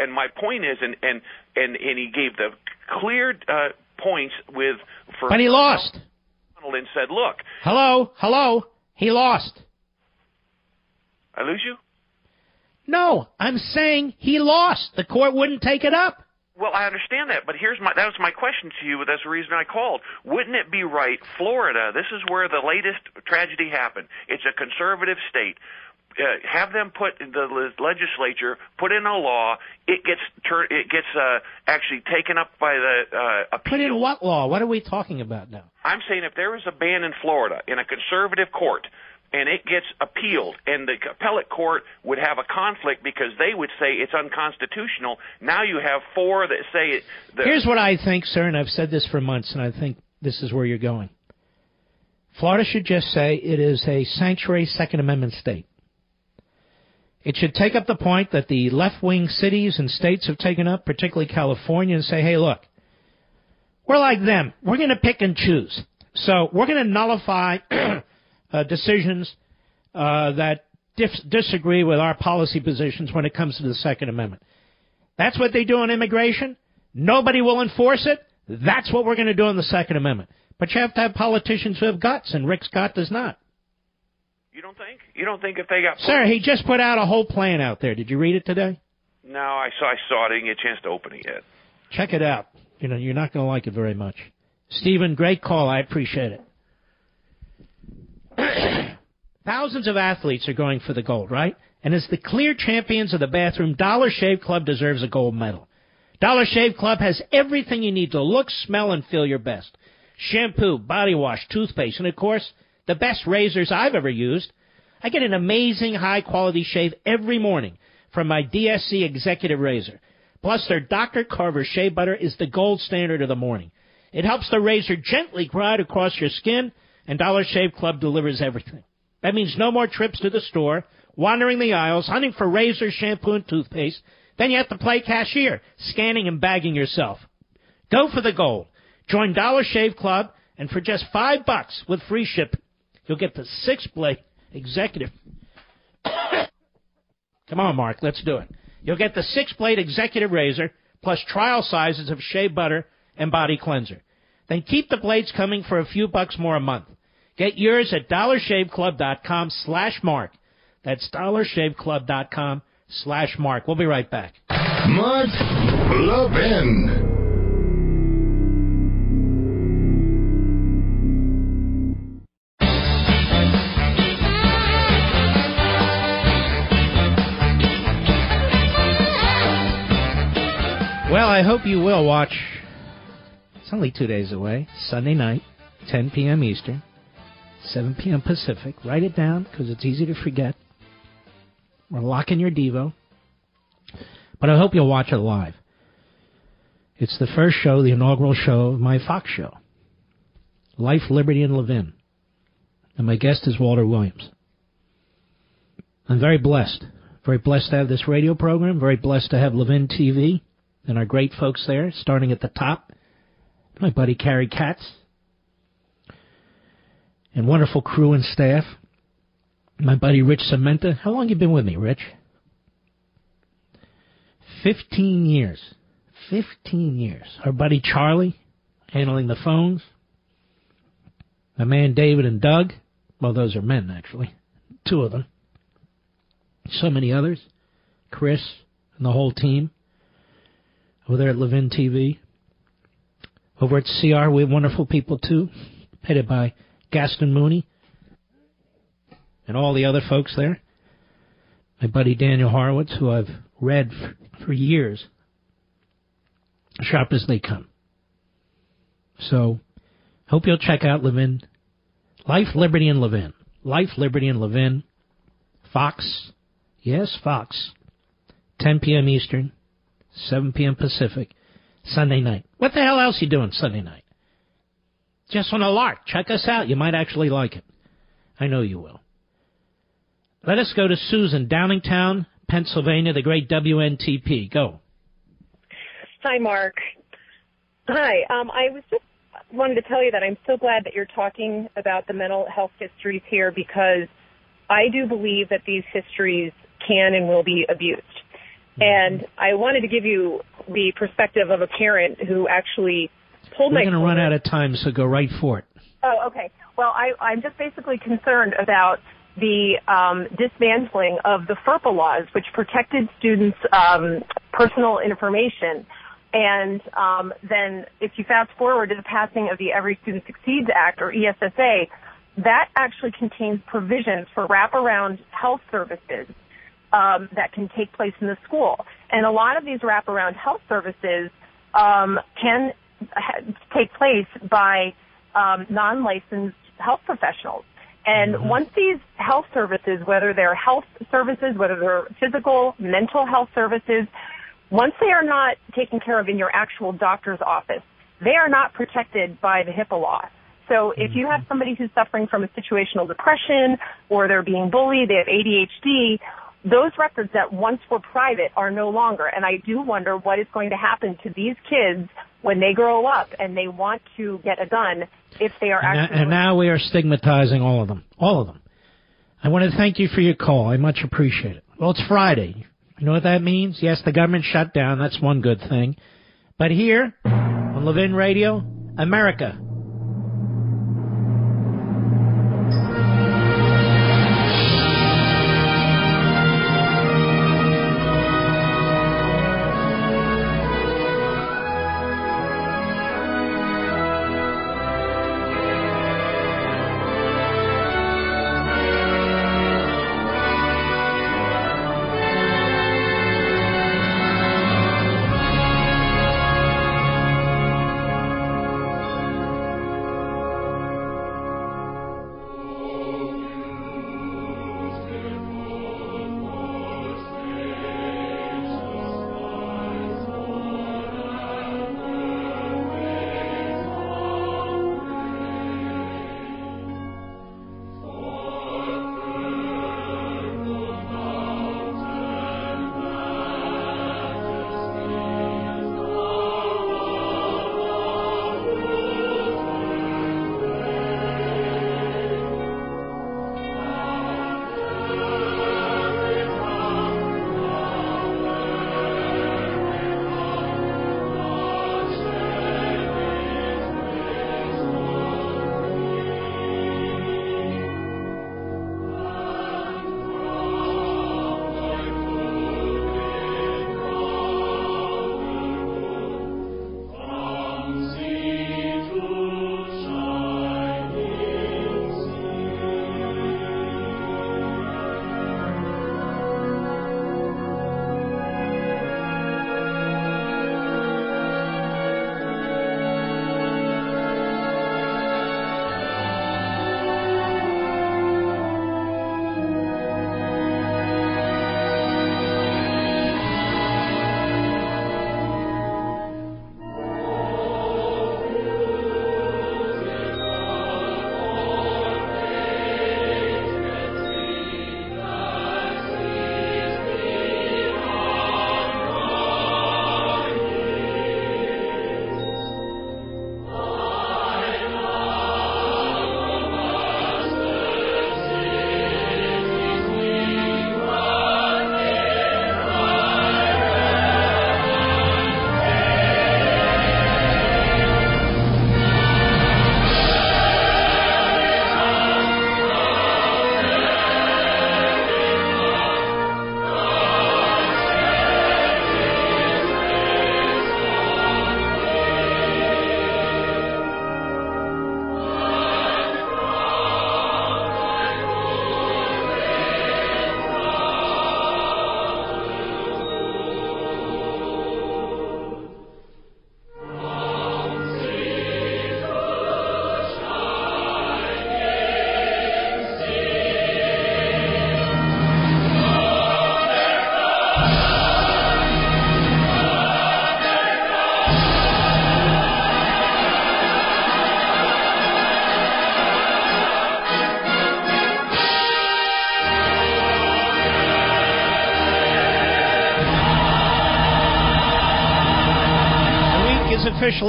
And my point is, and and and, and he gave the clear uh, points with for. But he lost. And said, "Look, Hello, hello. He lost. I lose you." No, I'm saying he lost. The court wouldn't take it up. Well, I understand that, but here's my that was my question to you. That's the reason I called. Wouldn't it be right, Florida? This is where the latest tragedy happened. It's a conservative state. Uh, have them put the legislature put in a law. It gets tur- it gets uh, actually taken up by the uh, appeal. Put in what law? What are we talking about now? I'm saying if there is a ban in Florida in a conservative court and it gets appealed and the appellate court would have a conflict because they would say it's unconstitutional, now you have four that say it. The, Here's what I think, sir, and I've said this for months, and I think this is where you're going. Florida should just say it is a sanctuary Second Amendment state. It should take up the point that the left wing cities and states have taken up, particularly California, and say, hey, look, we're like them. We're going to pick and choose. So we're going to nullify uh, decisions uh, that dif- disagree with our policy positions when it comes to the Second Amendment. That's what they do on immigration. Nobody will enforce it. That's what we're going to do on the Second Amendment. But you have to have politicians who have guts, and Rick Scott does not. You don't think? You don't think if they got Sir, he just put out a whole plan out there. Did you read it today? No, I saw I saw it. I didn't get a chance to open it yet. Check it out. You know, you're not going to like it very much. Stephen, great call. I appreciate it. Thousands of athletes are going for the gold, right? And as the clear champions of the bathroom, Dollar Shave Club deserves a gold medal. Dollar Shave Club has everything you need to look, smell, and feel your best. Shampoo, body wash, toothpaste, and of course, the best razors I've ever used. I get an amazing high quality shave every morning from my DSC executive razor. Plus, their Dr. Carver shave butter is the gold standard of the morning. It helps the razor gently glide across your skin, and Dollar Shave Club delivers everything. That means no more trips to the store, wandering the aisles, hunting for razor, shampoo, and toothpaste. Then you have to play cashier, scanning and bagging yourself. Go for the gold. Join Dollar Shave Club, and for just five bucks with free shipping, you'll get the six blade executive. Come on, Mark, let's do it. You'll get the six blade executive razor plus trial sizes of shave butter and body cleanser. Then keep the blades coming for a few bucks more a month. Get yours at dollarshaveclub.com slash mark. That's dollarshaveclub.com slash mark. We'll be right back. Mark Levin. I hope you will watch. It's only two days away. Sunday night, 10 p.m. Eastern, 7 p.m. Pacific. Write it down because it's easy to forget. We're locking your Devo. But I hope you'll watch it live. It's the first show, the inaugural show of my Fox show Life, Liberty, and Levin. And my guest is Walter Williams. I'm very blessed. Very blessed to have this radio program. Very blessed to have Levin TV and our great folks there, starting at the top. My buddy Carrie Katz. And wonderful crew and staff. My buddy Rich Sementa. How long you been with me, Rich? Fifteen years. Fifteen years. Our buddy Charlie, handling the phones. My man David and Doug. Well, those are men, actually. Two of them. So many others. Chris and the whole team over there at Levin TV. Over at CR, we have wonderful people too. headed by Gaston Mooney and all the other folks there. My buddy Daniel Horowitz, who I've read for, for years. Sharp as they come. So, hope you'll check out Levin. Life, Liberty, and Levin. Life, Liberty, and Levin. Fox. Yes, Fox. 10 p.m. Eastern, 7 p.m. Pacific, Sunday night. What the hell else you doing Sunday night? Just on a lark. Check us out. You might actually like it. I know you will. Let us go to Susan, Downingtown, Pennsylvania, the great WNTP. Go. Hi, Mark. Hi. Um, I was just wanted to tell you that I'm so glad that you're talking about the mental health histories here because I do believe that these histories can and will be abused. And I wanted to give you the perspective of a parent who actually pulled We're my. going to run out of time, so go right for it. Oh, okay. Well, I, I'm just basically concerned about the um, dismantling of the FERPA laws, which protected students' um, personal information. And um, then, if you fast forward to the passing of the Every Student Succeeds Act, or ESSA, that actually contains provisions for wraparound health services um, that can take place in the school. And a lot of these wraparound health services um, can ha- take place by um, non-licensed health professionals. And mm-hmm. once these health services, whether they're health services, whether they're physical, mental health services, once they are not taken care of in your actual doctor's office, they are not protected by the HIPAA law. So if you have somebody who's suffering from a situational depression or they're being bullied, they have ADHD, those records that once were private are no longer. And I do wonder what is going to happen to these kids when they grow up and they want to get a gun if they are and actually. Now, and now we are stigmatizing all of them. All of them. I want to thank you for your call. I much appreciate it. Well, it's Friday. You know what that means? Yes, the government shut down. That's one good thing. But here, on Levin Radio, America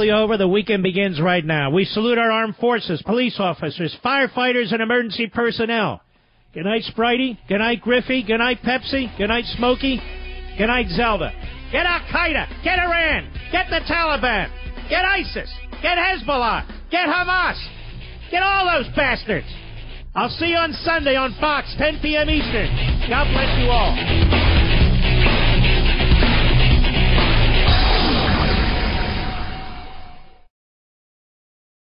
officially over. The weekend begins right now. We salute our armed forces, police officers, firefighters, and emergency personnel. Good night, Spritey. Good night, Griffey. Good night, Pepsi. Good night, Smokey. Good night, Zelda. Get Al Qaeda. Get Iran. Get the Taliban. Get ISIS. Get Hezbollah. Get Hamas. Get all those bastards. I'll see you on Sunday on Fox, 10 p.m. Eastern. God bless you all.